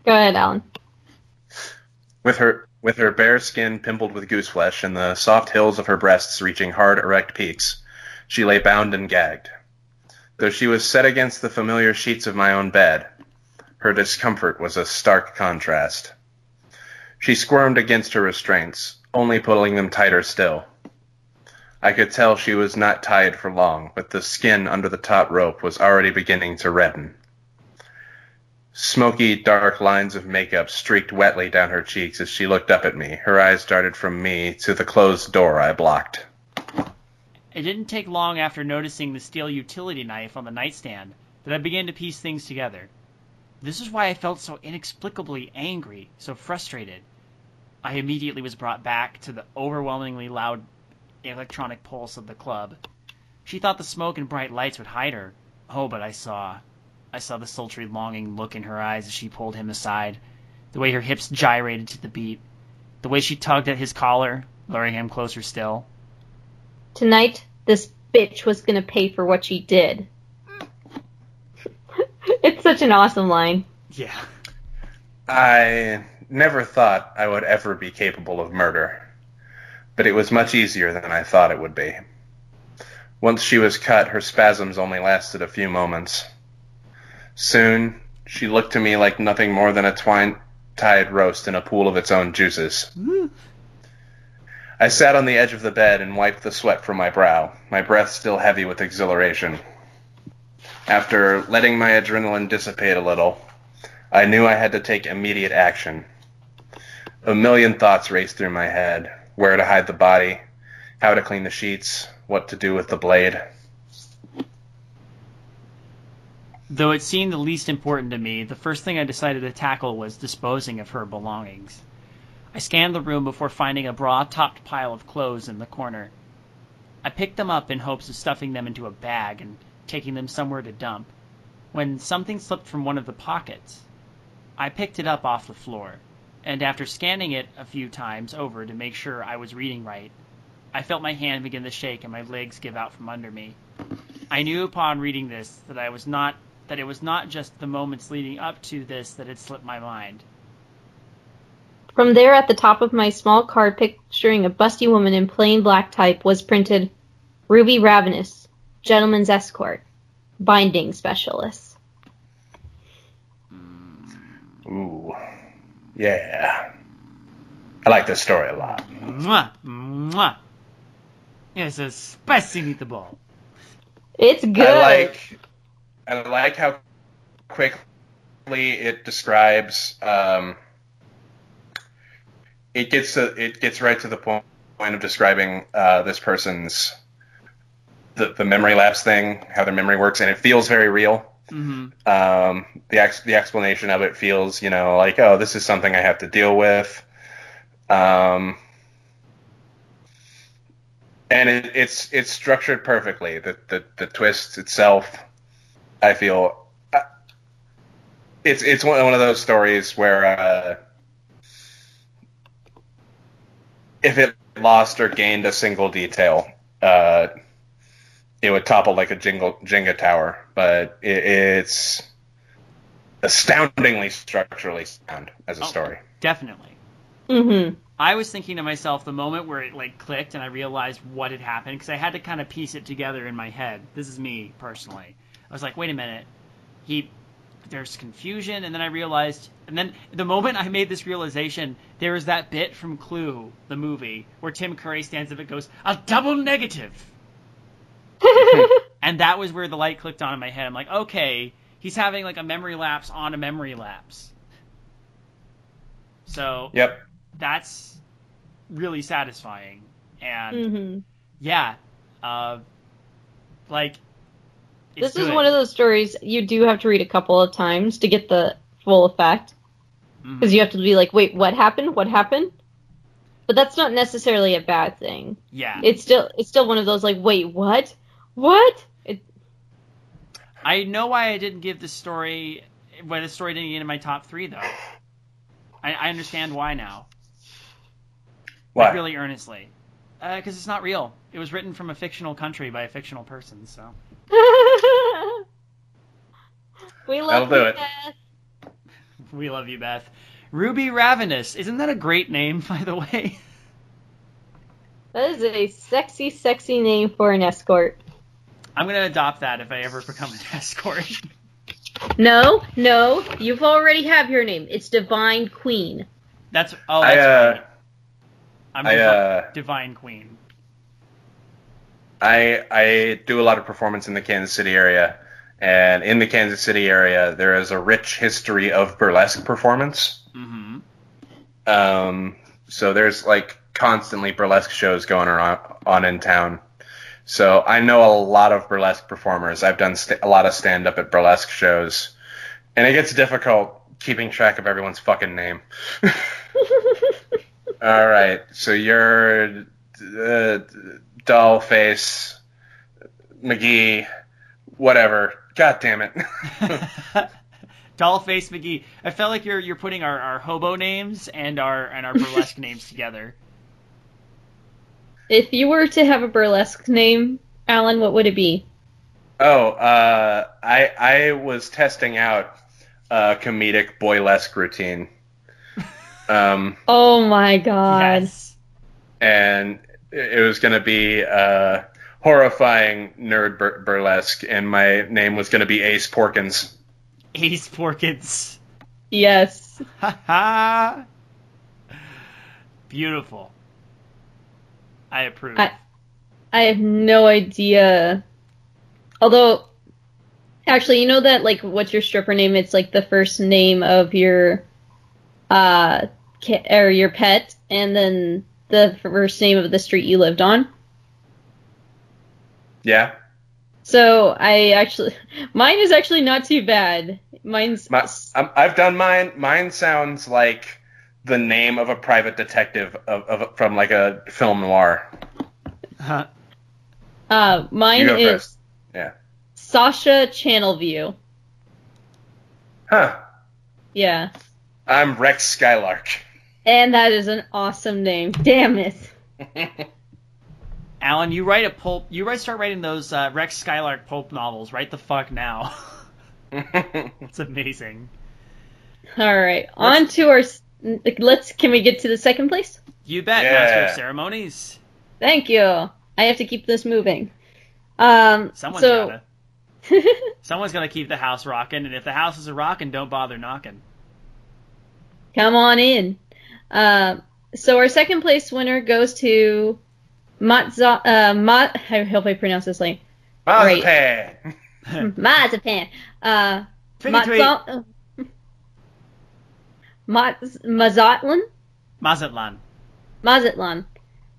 ahead, Alan. With her with her bare skin pimpled with goose flesh and the soft hills of her breasts reaching hard erect peaks, she lay bound and gagged. Though she was set against the familiar sheets of my own bed, her discomfort was a stark contrast. She squirmed against her restraints, only pulling them tighter still. I could tell she was not tied for long, but the skin under the taut rope was already beginning to redden. Smoky, dark lines of makeup streaked wetly down her cheeks as she looked up at me. Her eyes darted from me to the closed door I blocked. It didn't take long after noticing the steel utility knife on the nightstand that I began to piece things together. This is why I felt so inexplicably angry, so frustrated. I immediately was brought back to the overwhelmingly loud electronic pulse of the club. She thought the smoke and bright lights would hide her. Oh, but I saw. I saw the sultry longing look in her eyes as she pulled him aside, the way her hips gyrated to the beat, the way she tugged at his collar, luring him closer still. Tonight, this bitch was gonna pay for what she did. It's such an awesome line. Yeah. I never thought I would ever be capable of murder, but it was much easier than I thought it would be. Once she was cut, her spasms only lasted a few moments. Soon, she looked to me like nothing more than a twine tied roast in a pool of its own juices. Mm. I sat on the edge of the bed and wiped the sweat from my brow, my breath still heavy with exhilaration. After letting my adrenaline dissipate a little, I knew I had to take immediate action. A million thoughts raced through my head where to hide the body, how to clean the sheets, what to do with the blade. Though it seemed the least important to me, the first thing I decided to tackle was disposing of her belongings. I scanned the room before finding a bra topped pile of clothes in the corner. I picked them up in hopes of stuffing them into a bag and taking them somewhere to dump, when something slipped from one of the pockets. I picked it up off the floor, and after scanning it a few times over to make sure I was reading right, I felt my hand begin to shake and my legs give out from under me. I knew upon reading this that I was not that it was not just the moments leading up to this that had slipped my mind. From there, at the top of my small card picturing a busty woman in plain black type was printed Ruby Ravenous, Gentleman's Escort, Binding Specialist. Ooh. Yeah. I like this story a lot. Mwah, mwah. It's a spicy meatball. It's good. I like I like how quickly it describes um, it gets to, it gets right to the point of describing uh, this person's the, the memory lapse thing, how their memory works, and it feels very real. hmm Um, the ex- the explanation of it feels, you know, like oh, this is something I have to deal with. Um, and it, it's it's structured perfectly. The, the the twist itself, I feel, uh, it's it's one one of those stories where uh, if it lost or gained a single detail, uh, it would topple like a jingle, Jenga tower. But it, it's astoundingly structurally sound as a Oh. story. Definitely. Mm-hmm. I was thinking to myself the moment where it like clicked and I realized what had happened because I had to kind of piece it together in my head. This is me personally. I was like, wait a minute, he. There's confusion, and then I realized, and then the moment I made this realization, there was that bit from Clue, the movie, where Tim Curry stands up and goes, "A double negative," *laughs* and that was where the light clicked on in my head. I'm like, okay, he's having like a memory lapse on a memory lapse. So Yep. that's really satisfying and mm-hmm. yeah uh like it's This is one of those stories you do have to read a couple of times to get the full effect. Because you have to be like, wait, what happened? What happened? But that's not necessarily a bad thing. yeah It's still it's still one of those like, wait, what? What? It, i know why i didn't give the story why the story didn't get in my top three though i, I understand why now Why? like really earnestly uh, Because it's not real. It was written from a fictional country by a fictional person. So *laughs* we love That'll do you, it. Beth. *laughs* we love you, Beth. Ruby Ravenous. Isn't that a great name, *laughs* by the way? That is a sexy, sexy name for an escort. I'm gonna adopt that if I ever become an *laughs* escort. No, no, you've already have your name. It's Divine Queen. That's oh, I, uh, right. I'm I, uh, Divine Queen. I I do a lot of performance in the Kansas City area, and in the Kansas City area, there is a rich history of burlesque performance. Mm-hmm. Um, so there's like constantly burlesque shows going on on in town. So I know a lot of burlesque performers. I've done st- a lot of stand up at burlesque shows, and it gets difficult keeping track of everyone's fucking name. *laughs* All right, so you're uh, face McGee, whatever. God damn it. *laughs* Dollface McGee. I felt like you're you're putting our, our hobo names and our and our burlesque *laughs* names together. If you were to have a burlesque name, Alan, what would it be? Oh, uh, I I was testing out a comedic boylesque routine. Um, Oh my god. Yes. and it was going to be uh, horrifying nerd bur- burlesque, and my name was going to be Ace Porkins. Ace Porkins. Yes. Ha ha. Beautiful. I approve. I- I have no idea. Although, actually, you know that like what's your stripper name? It's like the first name of your, uh, ca- or your pet, and then the first name of the street you lived on. Yeah, So I actually, *laughs* mine is actually not too bad. Mine's my, I'm, I've done mine. Mine sounds like the name of a private detective of, of from like a film noir. Huh. uh, mine You go is first. Yeah. Sasha Channelview. Huh. Yeah, I'm Rex Skylark. and that is an awesome name. Damn it. *laughs* Alan, you write a pulp. You write start writing those uh, Rex Skylark pulp novels. Right the fuck now. *laughs* it's amazing. All right, on to our. S- Let's. Can we get to the second place? You bet, Yeah. Master of Ceremonies. Thank you. I have to keep this moving. Um. Someone's so. gotta. *laughs* Someone's gonna keep the house rocking, and if the house is a rocking, don't bother knocking. Come on in. Uh, so our second place winner goes to Matza. Uh, Mat. I hope I pronounce this right. Marzipan. *laughs* Mazapan. Uh, Tweety. Matza- Maz- Mazatlan. Mazatlan. Mazatlan.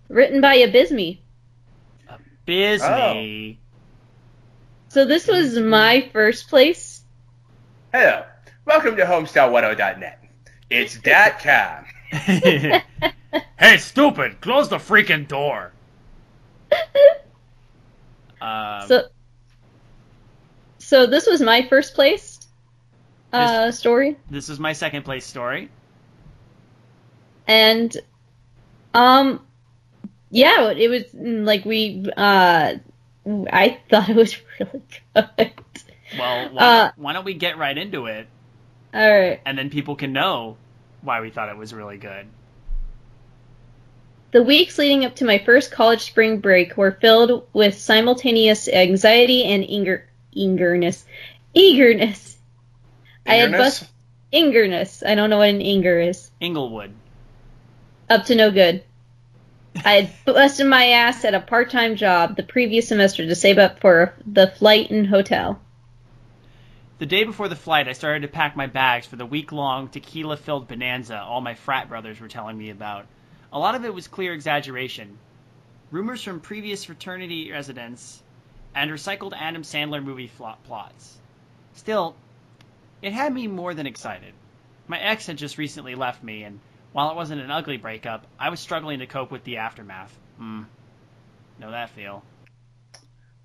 Written by Abysme. Bisney. *laughs* *laughs* So this was my first place. Hello. Welcome to HomestyleWhatO.net. It's that time. hey, stupid! Close the freaking door. Um, so, so this was my first place uh, story, this is my second place story. and um, yeah, it was like we. Uh, I thought it was really good. Well, *laughs* why, Uh, why don't we get right into it, All right. and then people can know why we thought it was really good. The weeks leading up to my first college spring break were filled with simultaneous anxiety and eager, eagerness. Eagerness. I had bust eagerness. I don't know what an eager is. Inglewood. Up to no good. I had *laughs* busted my ass at a part-time job the previous semester to save up for the flight and hotel. The day before the flight, I started to pack my bags for the week long tequila filled bonanza all my frat brothers were telling me about. A lot of it was clear exaggeration. Rumors from previous fraternity residents and recycled Adam Sandler movie plots. Still, it had me more than excited. My ex had just recently left me, and while it wasn't an ugly breakup, I was struggling to cope with the aftermath. Hmm. Know that feel.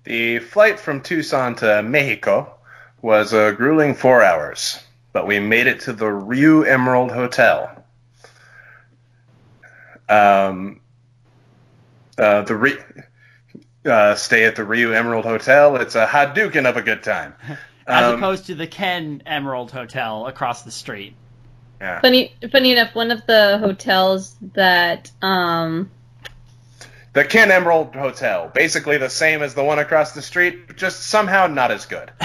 The flight from Tucson to Mexico was a grueling four hours, but we made it to the Rio Emerald Hotel. Um, Uh, the Ri- uh, stay at the Rio Emerald Hotel. It's a Hadouken of a good time. *laughs* As Um, opposed to the Ken Emerald Hotel across the street. yeah. Funny, funny enough, one of the hotels that um, The Ken Emerald Hotel, basically the same as the one across the street, just somehow not as good. *laughs*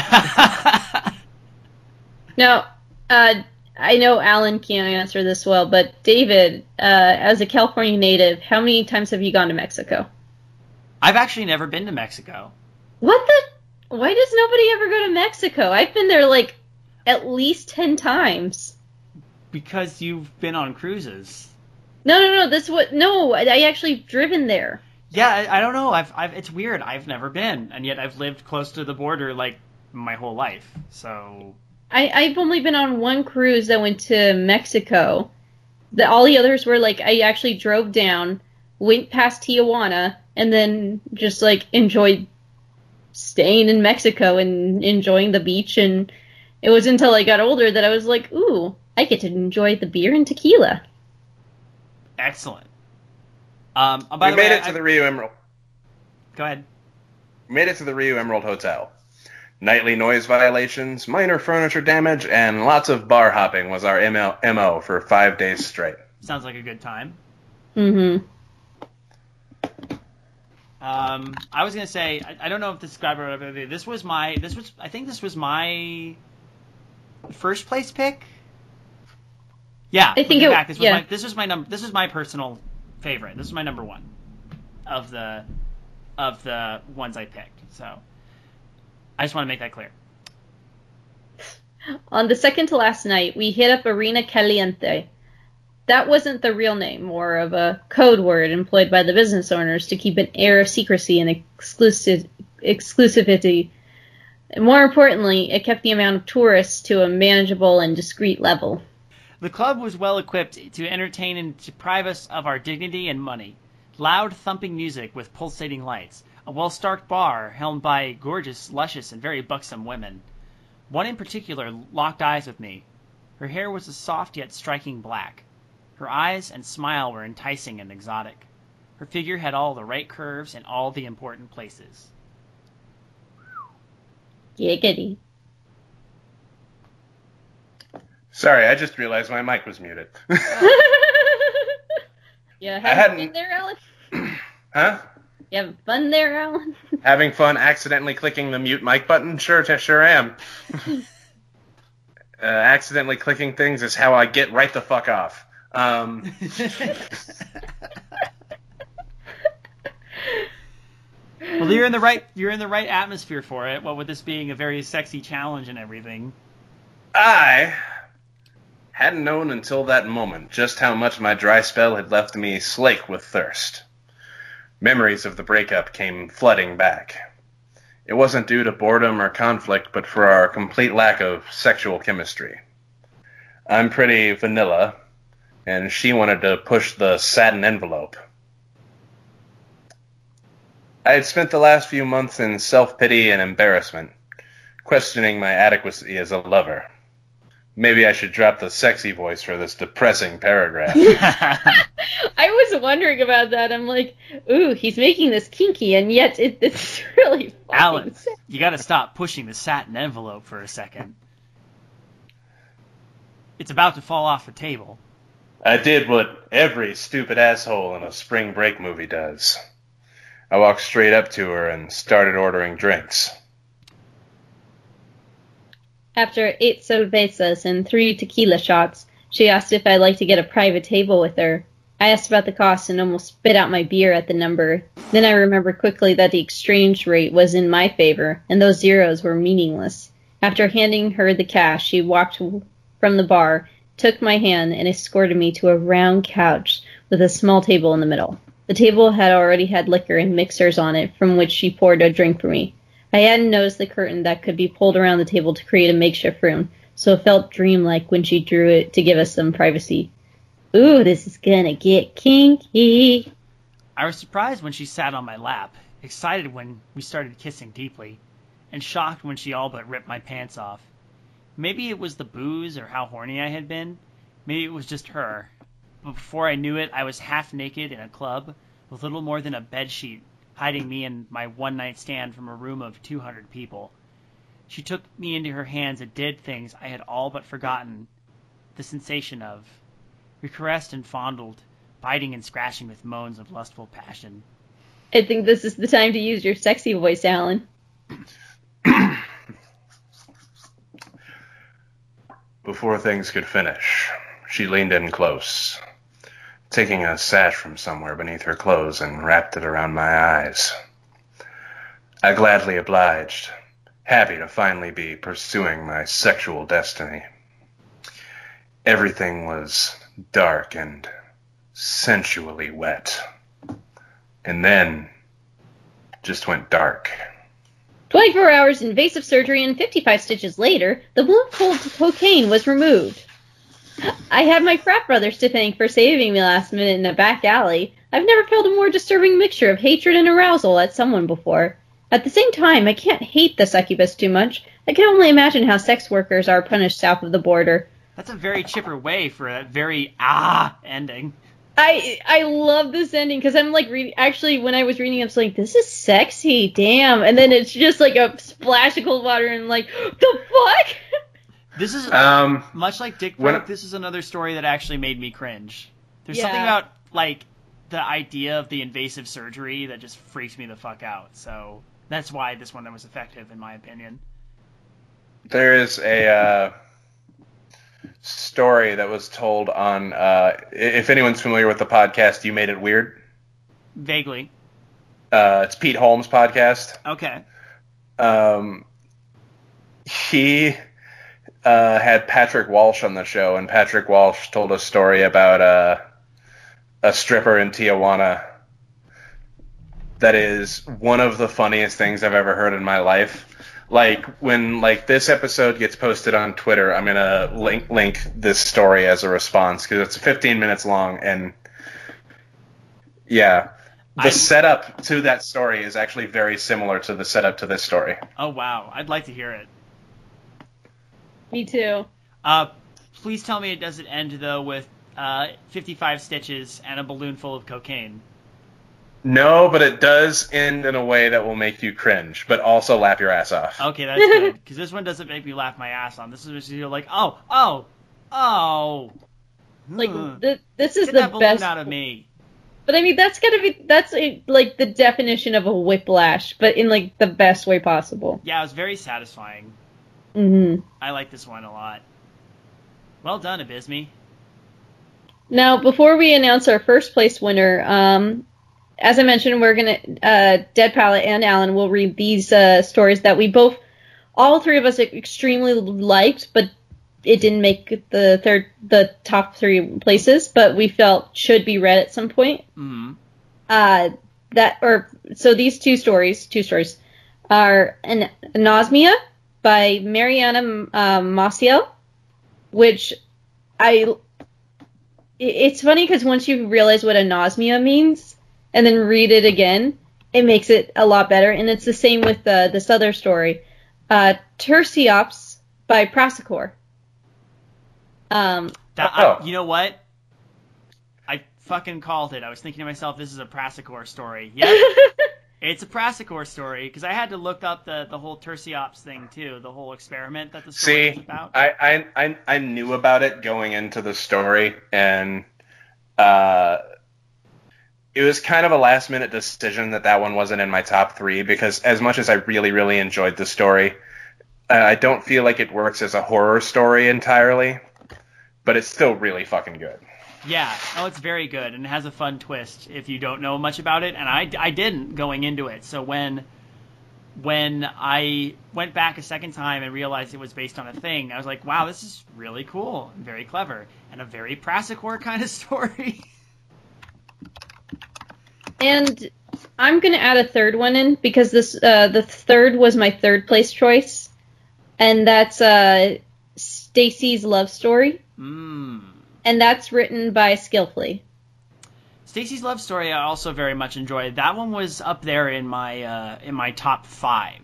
Now, uh, I know Alan can't answer this well, but David, uh, as a California native, how many times have you gone to Mexico? I've actually never been to Mexico. What the? Why does nobody ever go to Mexico? I've been there like at least ten times. Because you've been on cruises. No, no, no. This what? No, I, I actually driven there. Yeah, I, I don't know. I've, I've, it's weird. I've never been, and yet I've lived close to the border like my whole life. So I, I've only been on one cruise that went to Mexico. The, all the others were like I actually drove down, went past Tijuana, and then just like enjoyed staying in Mexico and enjoying the beach. And it was until I got older that I was like, ooh, I get to enjoy the beer and tequila. excellent. Um, by we the made way, it to I- the Rio Emerald. Go ahead. We made it to the Rio Emerald Hotel. Nightly noise violations, minor furniture damage, and lots of bar hopping was our MO, MO for five days straight. Sounds like a good time. Mm-hmm. Um, I was gonna say I, I don't know if this guy brought it up. This was my this was I think this was my first place pick. Yeah, I think it- back, this was yeah. my this was my number this was my personal favorite. This is my number one of the of the ones I picked. So I just want to make that clear. On the second to last night, we hit up Arena Caliente. That wasn't the real name, more of a code word employed by the business owners to keep an air of secrecy and exclusive exclusivity. And more importantly, it kept the amount of tourists to a manageable and discreet level. The club was well equipped to entertain and deprive us of our dignity and money. Loud thumping music with pulsating lights, a well stocked bar helmed by gorgeous, luscious, and very buxom women. One in particular locked eyes with me. Her hair was a soft yet striking black. Her eyes and smile were enticing and exotic. Her figure had all the right curves in all the important places. Giggity. Sorry, I just realized my mic was muted. *laughs* yeah, I having hadn't- fun there, Alan? *clears throat* huh? You having fun there, Alan? *laughs* Having fun accidentally clicking the mute mic button? Sure, t- sure am. *laughs* uh, accidentally clicking things is how I get right the fuck off. Um, well, you're in the right you're in the right atmosphere for it. What with this being a very sexy challenge and everything. I hadn't known until that moment just how much my dry spell had left me slake with thirst. Memories of the breakup came flooding back. It wasn't due to boredom or conflict, but for our complete lack of sexual chemistry. I'm pretty vanilla, and she wanted to push the satin envelope. I had spent the last few months in self pity and embarrassment, questioning my adequacy as a lover. Maybe I should drop the sexy voice for this depressing paragraph. *laughs* *laughs* I was wondering about that. I'm like, ooh, he's making this kinky, and yet it, it's *laughs* really fucking Alan, sad. you got to stop pushing the satin envelope for a second. It's about to fall off the table. I did what every stupid asshole in a spring break movie does. I walked straight up to her and started ordering drinks. After eight cervezas and three tequila shots, she asked if I'd like to get a private table with her. I asked about the cost and almost spit out my beer at the number. Then I remembered quickly that the exchange rate was in my favor, and those zeros were meaningless. After handing her the cash, she walked from the bar, took my hand, and escorted me to a round couch with a small table in the middle. The table had already had liquor and mixers on it, from which she poured a drink for me. I hadn't noticed the curtain that could be pulled around the table to create a makeshift room, so it felt dreamlike when she drew it to give us some privacy. Ooh, this is gonna get kinky. I was surprised when she sat on my lap, excited when we started kissing deeply, and shocked when she all but ripped my pants off. Maybe it was the booze or how horny I had been. Maybe it was just her. But before I knew it, I was half naked in a club, with little more than a bedsheet hiding me and my one night stand from a room of 200 people. She took me into her hands and did things I had all but forgotten the sensation of. We caressed and fondled, biting and scratching with moans of lustful passion. I think this is the time to use your sexy voice, Alan. *clears throat* Before things could finish, she leaned in close, taking a sash from somewhere beneath her clothes and wrapped it around my eyes. I gladly obliged, happy to finally be pursuing my sexual destiny. Everything was dark and sensually wet. And then just went dark. 24 hours invasive surgery and 55 stitches later, the full of cocaine was removed. I have my frat brothers to thank for saving me last minute in a back alley. I've never felt a more disturbing mixture of hatred and arousal at someone before. At the same time, I can't hate the succubus too much. I can only imagine how sex workers are punished south of the border. That's a very chipper way for a very ah ending. I I love this ending because I'm like reading. Actually, when I was reading, I was like, "This is sexy, damn!" And then it's just like a splash of cold water, and like, the fuck. *laughs* This is Um, much like Dick when- Broke. This is another story that actually made me cringe. There's Yeah. something about like the idea of the invasive surgery that just freaks me the fuck out. So that's why this one that was effective, in my opinion. there is a uh, story that was told on. Uh, if anyone's familiar with the podcast, you made it weird. Vaguely. Uh, it's Pete Holmes' podcast. Okay. Um, he uh, had Patrick Walsh on the show, and Patrick Walsh told a story about uh, a stripper in Tijuana. That is one of the funniest things I've ever heard in my life. Like when like this episode gets posted on Twitter, I'm gonna link link this story as a response because it's 15 minutes long and yeah, the I'm- setup to that story is actually very similar to the setup to this story. Oh wow, I'd like to hear it. Me too. Uh, please tell me it doesn't end though with uh, 55 stitches and a balloon full of cocaine. No, but it does end in a way that will make you cringe, but also laugh your ass off. Okay, that's good *laughs* because this one doesn't make me laugh my ass on. This is just you're like, oh, oh, oh. Like Ugh. th- this is Get the that best. out of me. But I mean, that's gotta be that's a, like the definition of a whiplash, but in like the best way possible. Yeah, it was very satisfying. Mm-hmm. I like this one a lot. Well done, Abysme. Now, before we announce our first place winner, um, as I mentioned, we're gonna uh, Dead Palette and Alan will read these uh, stories that we both, all three of us, extremely liked, but it didn't make the third, the top three places, but we felt should be read at some point. hmm Uh, that or so these two stories, two stories, are an anosmia by Mariana uh, Maciel, which I. It's funny because once you realize what anosmia means and then read it again, it makes it a lot better. And it's the same with uh, this other story, uh, Tursiops by Prasicor. Um, That, Oh. I, you know what? I fucking called it. I was thinking to myself, this is a Prasicor story. *laughs* Yeah, it's a Prasicor story because I had to look up the the whole Tursiops thing too, the whole experiment that the story is See, about. I, I, I, I knew about it going into the story, and uh, it was kind of a last minute decision that that one wasn't in my top three because as much as I really, really enjoyed the story, uh, I don't feel like it works as a horror story entirely, but it's still really fucking good. Yeah, oh, it's very good and it has a fun twist if you don't know much about it, and I, I didn't going into it. So when when I went back a second time and realized it was based on a thing, I was like, wow, this is really cool and very clever and a very Prasicor kind of *laughs* story. And I'm gonna add a third one in because this uh, the third was my third place choice, and that's uh, Stacy's love story, Mmm. and that's written by Skillfully. Stacy's love story I also very much enjoyed. That one was up there in my uh, in my top five.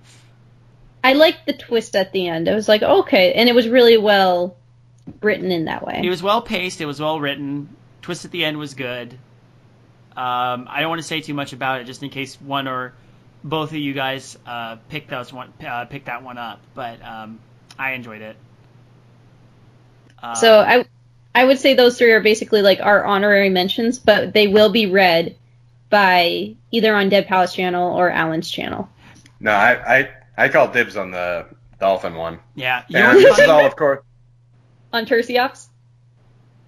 I liked the twist at the end. I was like, okay, and it was really well written in that way. It was well paced. It was well written. Twist at the end was good. Um, I don't want to say too much about it, just in case one or both of you guys uh, pick those one uh, pick that one up. But um, I enjoyed it. Uh, So I I would say those three are basically like our honorary mentions, but they will be read by either on Dead Palette channel or Alan's channel. No, I, I I call dibs on the dolphin one. yeah, you And this is all, of course. On Tursiops?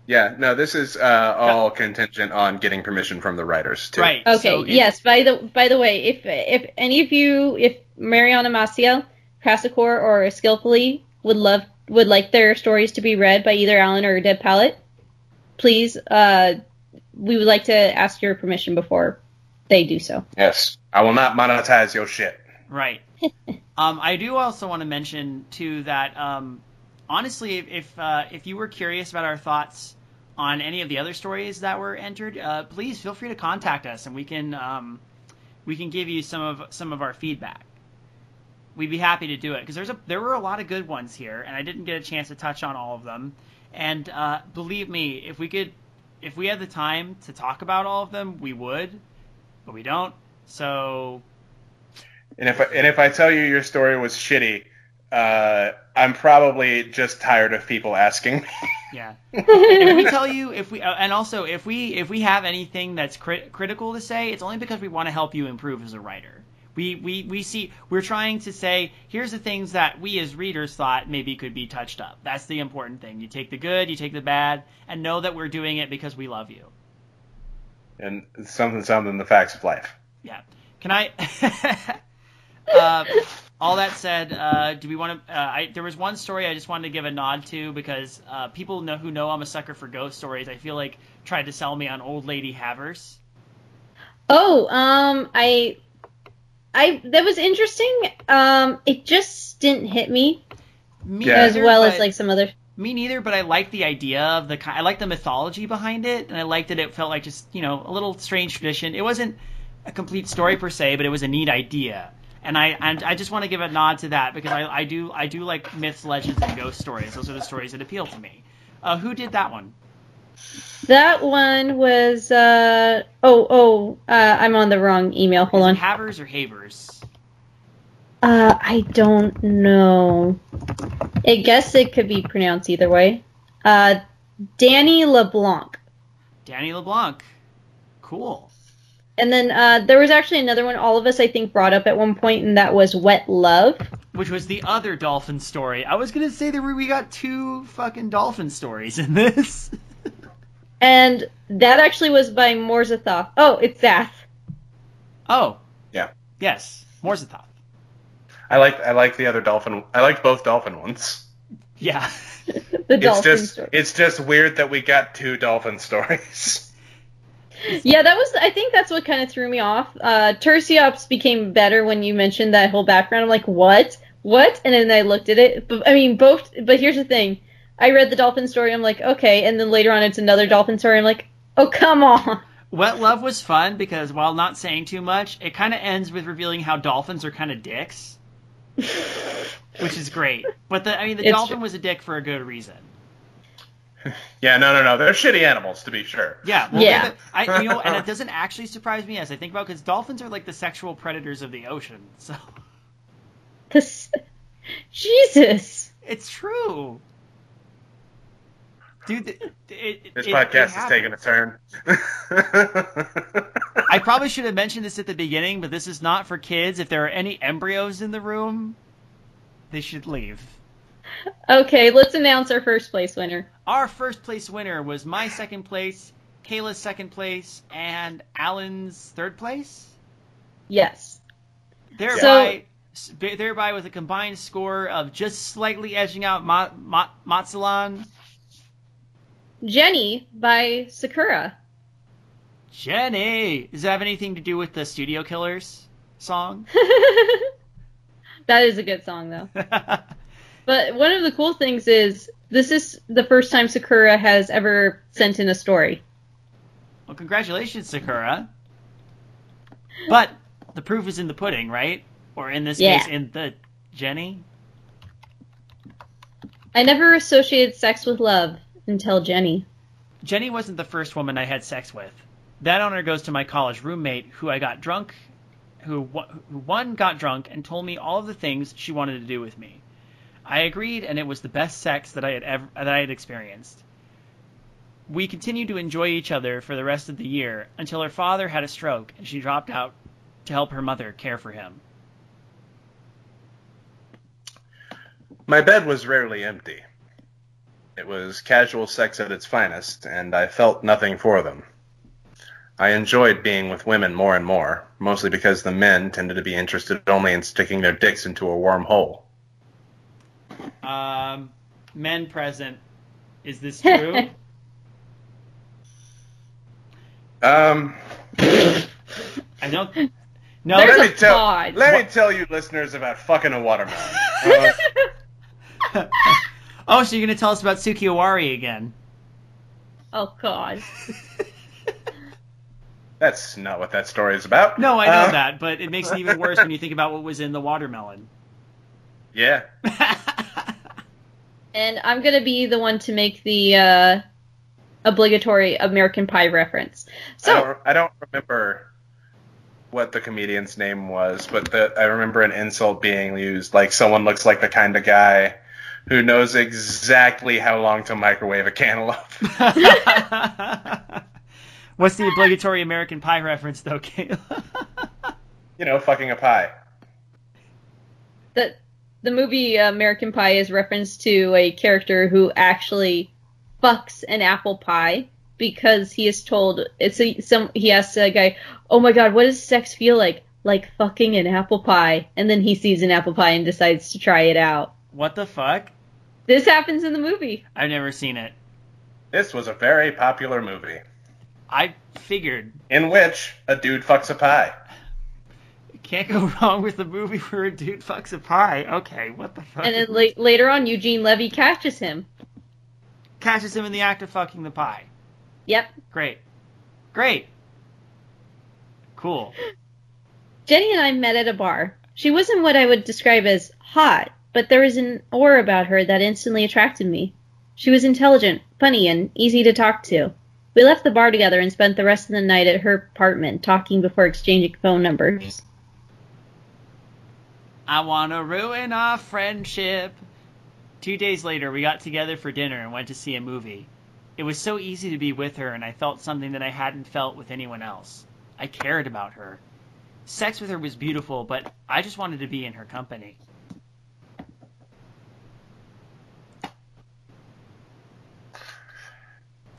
Yeah, no, this is uh, all contingent on getting permission from the writers too. right. Okay, so if- yes. By the by the way, if if any of you, if Mariana Maciel, Prasicor, or Skillfully would love would like their stories to be read by either Alan or Dead Palette, please, uh, we would like to ask your permission before they do so. Yes, I will not monetize your shit. Right. *laughs* um, I do also want to mention too that um, honestly, if if, uh, if you were curious about our thoughts on any of the other stories that were entered, uh, please feel free to contact us, and we can um, we can give you some of some of our feedback. We'd be happy to do it because there's a there were a lot of good ones here, and I didn't get a chance to touch on all of them. And uh, believe me, if we could, if we had the time to talk about all of them, we would, but we don't. So And if I, and if I tell you your story was shitty, uh, I'm probably just tired of people asking. Yeah. *laughs* if we tell you if we uh, and also if we if we have anything that's crit- critical to say, it's only because we want to help you improve as a writer. We, we we see we're trying to say here's the things that we as readers thought maybe could be touched up. That's the important thing. You take the good, you take the bad, and know that we're doing it because we love you. and something, something, the facts of life. Yeah. Can I? *laughs* uh, all that said, uh, do we want to? Uh, I, there was one story I just wanted to give a nod to because uh, people know who know I'm a sucker for ghost stories. I feel like tried to sell me on Old Lady Havers. Oh, um, I, I that was interesting. Um, it just didn't hit me Me Yeah. as neither, well as like some other. me neither. But I liked the idea of the. I liked the mythology behind it, and I liked that it felt like just you know a little strange tradition. It wasn't a complete story per se, but it was a neat idea. And I and I just want to give a nod to that because I, I do I do like myths, legends, and ghost stories. Those are the stories that appeal to me. Uh, who did that one? That one was. Uh, oh, oh, uh, I'm on the wrong email. Hold on. Havers or Havers? Uh, I don't know. I guess it could be pronounced either way. Uh, Danny LeBlanc. Danny LeBlanc. Cool. And then uh, there was actually another one all of us, I think, brought up at one point, and that was Wet Love. Which was the other dolphin story. I was gonna say that we got two fucking dolphin stories in this. *laughs* And that actually was by Morzathoth. Oh, it's Zath. oh. Yeah. Yes. Morzathoth. I like I like the other dolphin. I like both dolphin ones. Yeah. *laughs* the It's dolphin just story. it's just weird that we got two dolphin stories. *laughs* Yeah, that was. I think that's what kind of threw me off. Uh, Tursiops became better when you mentioned that whole background. I'm like, what? What? And then I looked at it. But, I mean, both. But here's the thing. I read the dolphin story. I'm like, okay. And then later on, it's another dolphin story. I'm like, oh, come on. Wet Love was fun because while not saying too much, it kind of ends with revealing how dolphins are kind of dicks, *laughs* which is great. But the I mean, the It's dolphin true. was a dick for a good reason. *laughs* Yeah, no, no, no. They're shitty animals to be sure. Yeah, well, Yeah. the- I you know, and it *laughs* doesn't actually surprise me as I think about because dolphins are like the sexual predators of the ocean. So This, Jesus. it's true. Dude, it, it, This it- podcast it is taking a turn. *laughs* I probably should have mentioned this at the beginning, but this is not for kids. If there are any embryos in the room, they should leave. Okay, let's announce our first place winner. Our first place winner was my second place, Kayla's second place, and Alan's third place. Yes. Thereby, s- thereby with a combined score of just slightly edging out Ma- Ma- Matsulan. Jenny by Sakura. Jenny, does that have anything to do with the Studio Killers song? *laughs* that is a good song, though. *laughs* But one of the cool things is this is the first time Sakura has ever sent in a story. well, congratulations, Sakura. But the proof is in the pudding, right? Or in this Yeah. case, in the Jenny. I never associated sex with love until Jenny. Jenny wasn't the first woman I had sex with. That honor goes to my college roommate, who I got drunk, who, who one got drunk and told me all of the things she wanted to do with me. I agreed, and it was the best sex that I had ever that I had experienced. We continued to enjoy each other for the rest of the year until her father had a stroke and she dropped out to help her mother care for him. My bed was rarely empty. It was casual sex at its finest, and I felt nothing for them. I enjoyed being with women more and more, mostly because the men tended to be interested only in sticking their dicks into a warm hole. Um, men present. Is this *laughs* true? um, I don't. *laughs* No, There's let me tell pod. let me tell you, listeners, about fucking a watermelon. Uh, *laughs* oh, so you're gonna tell us about Tsuki Owari again? oh God. that's not what that story is about. No, I know Uh, that, but it makes it even worse when you think about what was in the watermelon. Yeah. And I'm gonna be the one to make the uh, obligatory American Pie reference. I So don't, I don't remember what the comedian's name was, but the, I remember an insult being used, like someone looks like the kind of guy who knows exactly how long to microwave a cantaloupe. *laughs* *laughs* What's the obligatory American Pie reference, though, Kayla? you know, fucking a pie. the the movie uh, American Pie is reference to a character who actually fucks an apple pie because he is told it's a, some he asks a guy, "Oh my god, what does sex feel like?" Like fucking an apple pie, and then he sees an apple pie and decides to try it out. what the fuck? This happens in the movie. I've never seen it. This was a very popular movie I figured in which a dude fucks a pie. Can't go *laughs* wrong with a movie where a dude fucks a pie. Okay, what the fuck? And then la- later on, Eugene Levy catches him. catches him in the act of fucking the pie. Yep. Great, great, cool. *gasps* Jenny and I met at a bar. She wasn't what I would describe as hot, but there was an aura about her that instantly attracted me. She was intelligent, funny, and easy to talk to. We left the bar together and spent the rest of the night at her apartment, talking before exchanging phone numbers. I wanna ruin our friendship. Two days later, we got together for dinner and went to see a movie. It was so easy to be with her, and I felt something that I hadn't felt with anyone else. I cared about her. Sex with her was beautiful, but I just wanted to be in her company.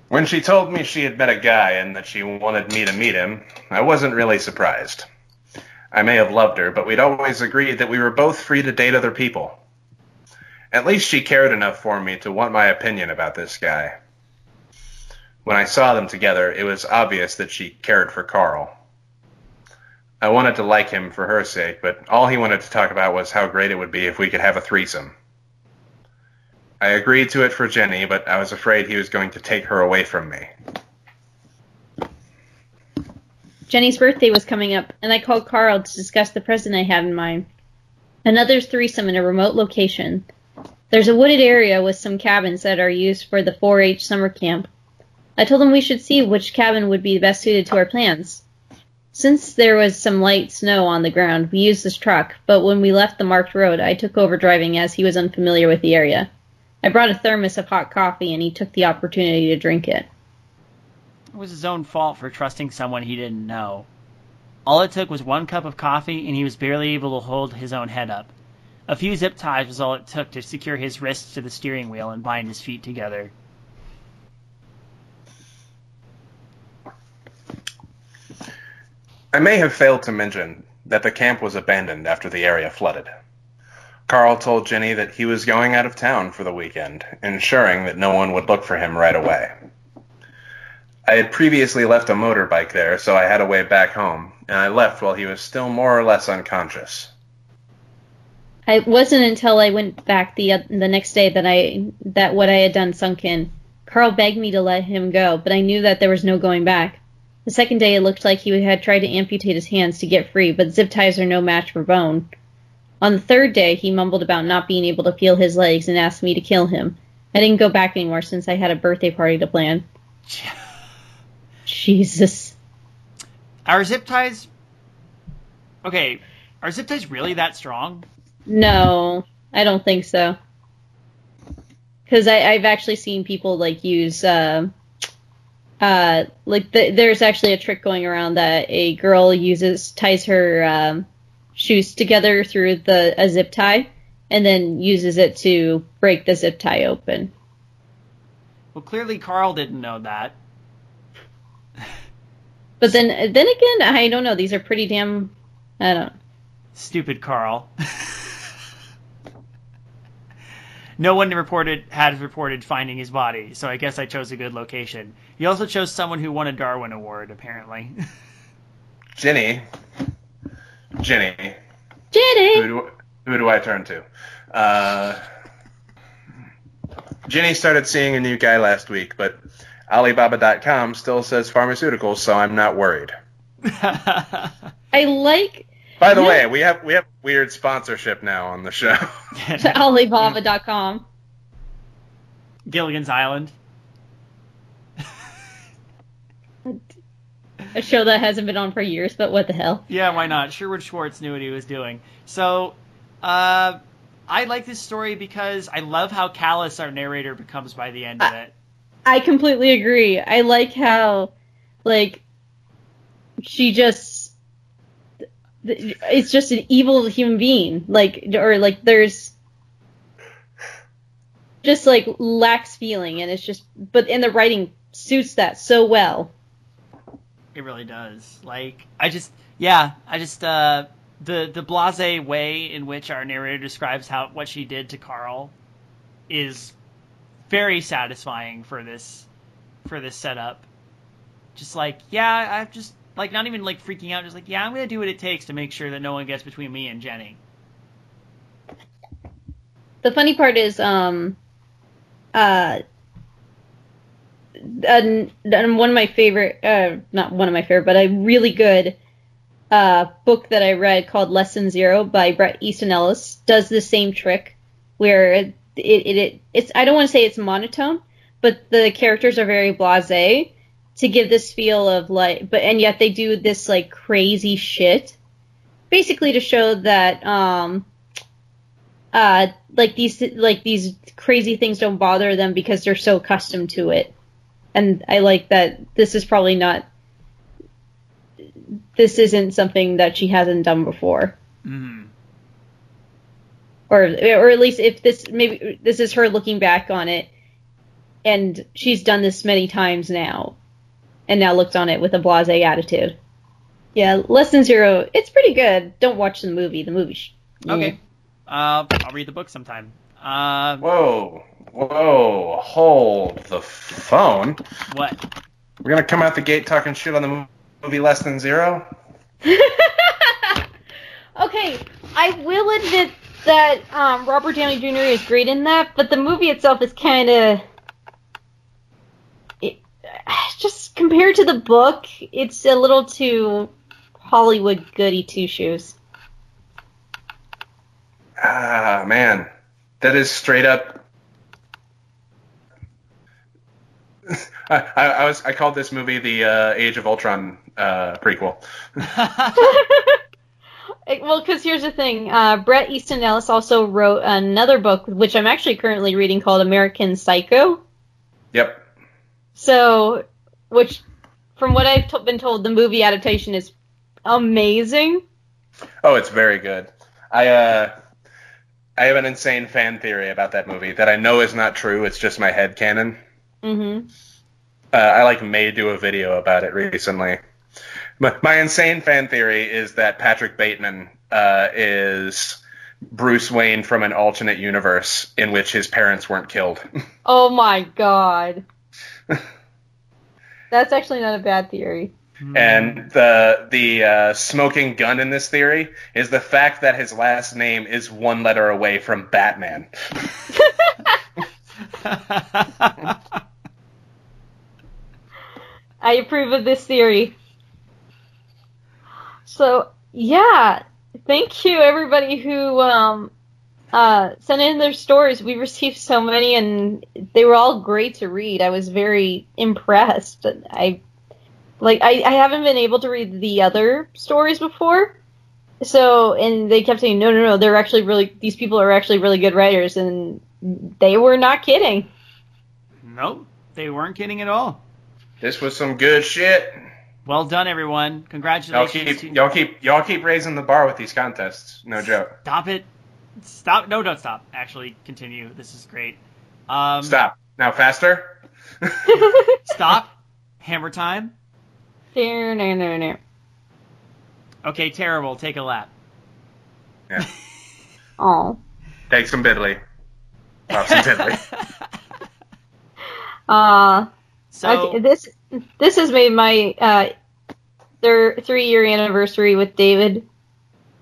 When she told me she had met a guy and that she wanted me to meet him, I wasn't really surprised. I may have loved her, but we'd always agreed that we were both free to date other people. At least she cared enough for me to want my opinion about this guy. When I saw them together, it was obvious that she cared for Carl. I wanted to like him for her sake, but all he wanted to talk about was how great it would be if we could have a threesome. I agreed to it for Jenny, but I was afraid he was going to take her away from me. Jenny's birthday was coming up, and I called Carl to discuss the present I had in mind. Another threesome in a remote location. There's a wooded area with some cabins that are used for the 4 H summer camp. I told him we should see which cabin would be best suited to our plans. Since there was some light snow on the ground, we used this truck, but when we left the marked road, I took over driving as he was unfamiliar with the area. I brought a thermos of hot coffee, and he took the opportunity to drink it. It was his own fault for trusting someone he didn't know. All it took was one cup of coffee, and he was barely able to hold his own head up. A few zip ties was all it took to secure his wrists to the steering wheel and bind his feet together. I may have failed to mention that the camp was abandoned after the area flooded. Carl told Jenny that he was going out of town for the weekend, ensuring that no one would look for him right away. I had previously left a motorbike there, so I had a way back home, and I left while he was still more or less unconscious. It wasn't until I went back the uh, the next day that I that what I had done sunk in. Carl begged me to let him go, but I knew that there was no going back. The second day, it looked like he had tried to amputate his hands to get free, but zip ties are no match for bone. On the third day, he mumbled about not being able to feel his legs and asked me to kill him. I didn't go back anymore since I had a birthday party to plan. Jesus. Are zip ties? Okay, are zip ties really that strong? No, I don't think so. Because I've actually seen people like use, uh, uh, like the, there's actually a trick going around that a girl uses ties her um, shoes together through the a zip tie, and then uses it to break the zip tie open. Well, clearly Carl didn't know that. But then, then again, I don't know. These are pretty damn. I don't. Stupid Carl. no one reported had reported finding his body, so I guess I chose a good location. He also chose someone who won a Darwin Award, apparently. *laughs* Ginny. Ginny. Who do, who do I turn to? Uh, Ginny started seeing a new guy last week, but Alibaba.com still says pharmaceuticals, so I'm not worried. *laughs* I like By the Yeah. way, we have we have weird sponsorship now on the show. *laughs* Alibaba.com. Gilligan's Island. A show that hasn't been on for years, but what the hell? Yeah, why not? Sherwood Schwartz knew what he was doing. So, uh, I like this story because I love how callous our narrator becomes by the end of it. I completely agree. I like how, like, she just. It's just an evil human being. Like, or, like, there's. Just, like, lacks feeling, and it's just. But, and the writing suits that so well. It really does. Like, I just, yeah, I just, uh, the the blase way in which our narrator describes how what she did to Carl is very satisfying for this for this setup. Just like, yeah, I'm just like not even like freaking out, just like, yeah, I'm gonna do what it takes to make sure that no one gets between me and Jenny. The funny part is, um, uh, and, and one of my favorite, uh, not one of my favorite, but a really good uh, book that I read called Less Than Zero by Bret Easton Ellis does the same trick where it, it, it it's I don't want to say it's monotone, but the characters are very blasé to give this feel of like, but and yet they do this like crazy shit, basically to show that um uh like these like these crazy things don't bother them because they're so accustomed to it and i like that this is probably not this isn't something that she hasn't done before Mm. Or or at least if this maybe this is her looking back on it and she's done this many times now and now looked on it with a blasé attitude yeah Less Than Zero it's pretty good don't watch the movie the movie sh- Okay. Uh, I'll read the book sometime. Uh, Whoa, whoa, hold the phone. what? We're gonna come out the gate talking shit on the movie Less Than Zero. *laughs* okay, I will admit that um, Robert Downey Jr. is great in that, but the movie itself is kind of. It, *sighs* just compared to the book, it's a little too Hollywood goody two shoes. Ah, man, that is straight up. *laughs* I, I, I was I called this movie the uh, Age of Ultron uh, prequel. *laughs* *laughs* Well, because here's the thing uh, Bret Easton Ellis also wrote another book, which I'm actually currently reading called American Psycho. Yep. So, which, from what I've t- been told, the movie adaptation is amazing. Oh, it's very good. I uh, I have an insane fan theory about that movie that I know is not true. It's just my head canon. Mm-hmm. Uh, I like may do a video about it recently. My, my insane fan theory is that Patrick Bateman uh, is Bruce Wayne from an alternate universe in which his parents weren't killed. *laughs* Oh my god. *laughs* That's actually not a bad theory. and the the uh, smoking gun in this theory is the fact that his last name is one letter away from Batman. *laughs* I approve of this theory. So, yeah, thank you everybody who um, uh, sent in their stories. We received so many, and they were all great to read. I was very impressed. I Like I, I haven't been able to read the other stories before. So and they kept saying no no no they're actually really these people are actually really good writers and they were not kidding. Nope, they weren't kidding at all. This was some good shit. Well done, everyone. Congratulations. Y'all Congratulations. keep to- y'all keep y'all keep raising the bar with these contests. No joke. Stop it. Stop. No, don't stop. Actually, continue. This is great. Um, Stop. Now faster. *laughs* Stop. Hammer time. There, no, no, no. Okay, terrible. Take a lap. Yeah. *laughs* Oh. Take some Bidley. Pop some Bidley. *laughs* Uh, so, okay, this this has made my uh, their three year anniversary with David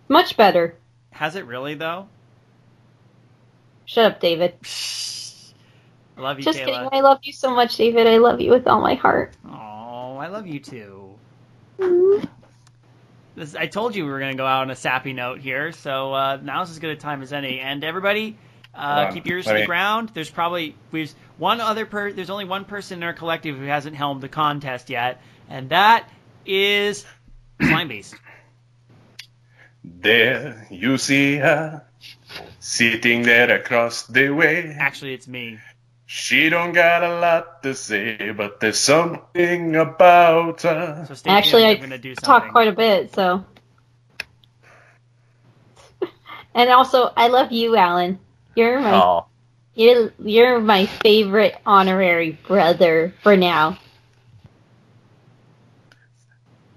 much better. has it really though? Shut up, David. I love you, Just kidding. I love you so much, David. I love you with all my heart. Oh, I love you too. Mm. This, I told you we were going to go out on a sappy note here, so uh, now's as good a time as any. And everybody, uh, on, keep your ears to the me- ground. There's probably there's one other per. There's only one person in our collective who hasn't helmed the contest yet, and that is *coughs* Slime Beast. There you see her sitting there across the way. Actually, it's me. She don't got a lot to say, but there's something about her. So stay Actually, tuned. I I'm going to do something. talk quite a bit, so. *laughs* and also, I love you, Alan. You're my Oh, you're, you're my favorite honorary brother for now.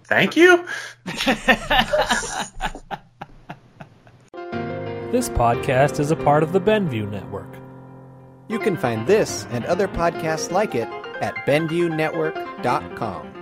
thank you. *laughs* This podcast is a part of the Benview Network. You can find this and other podcasts like it at BenviewNetwork.com.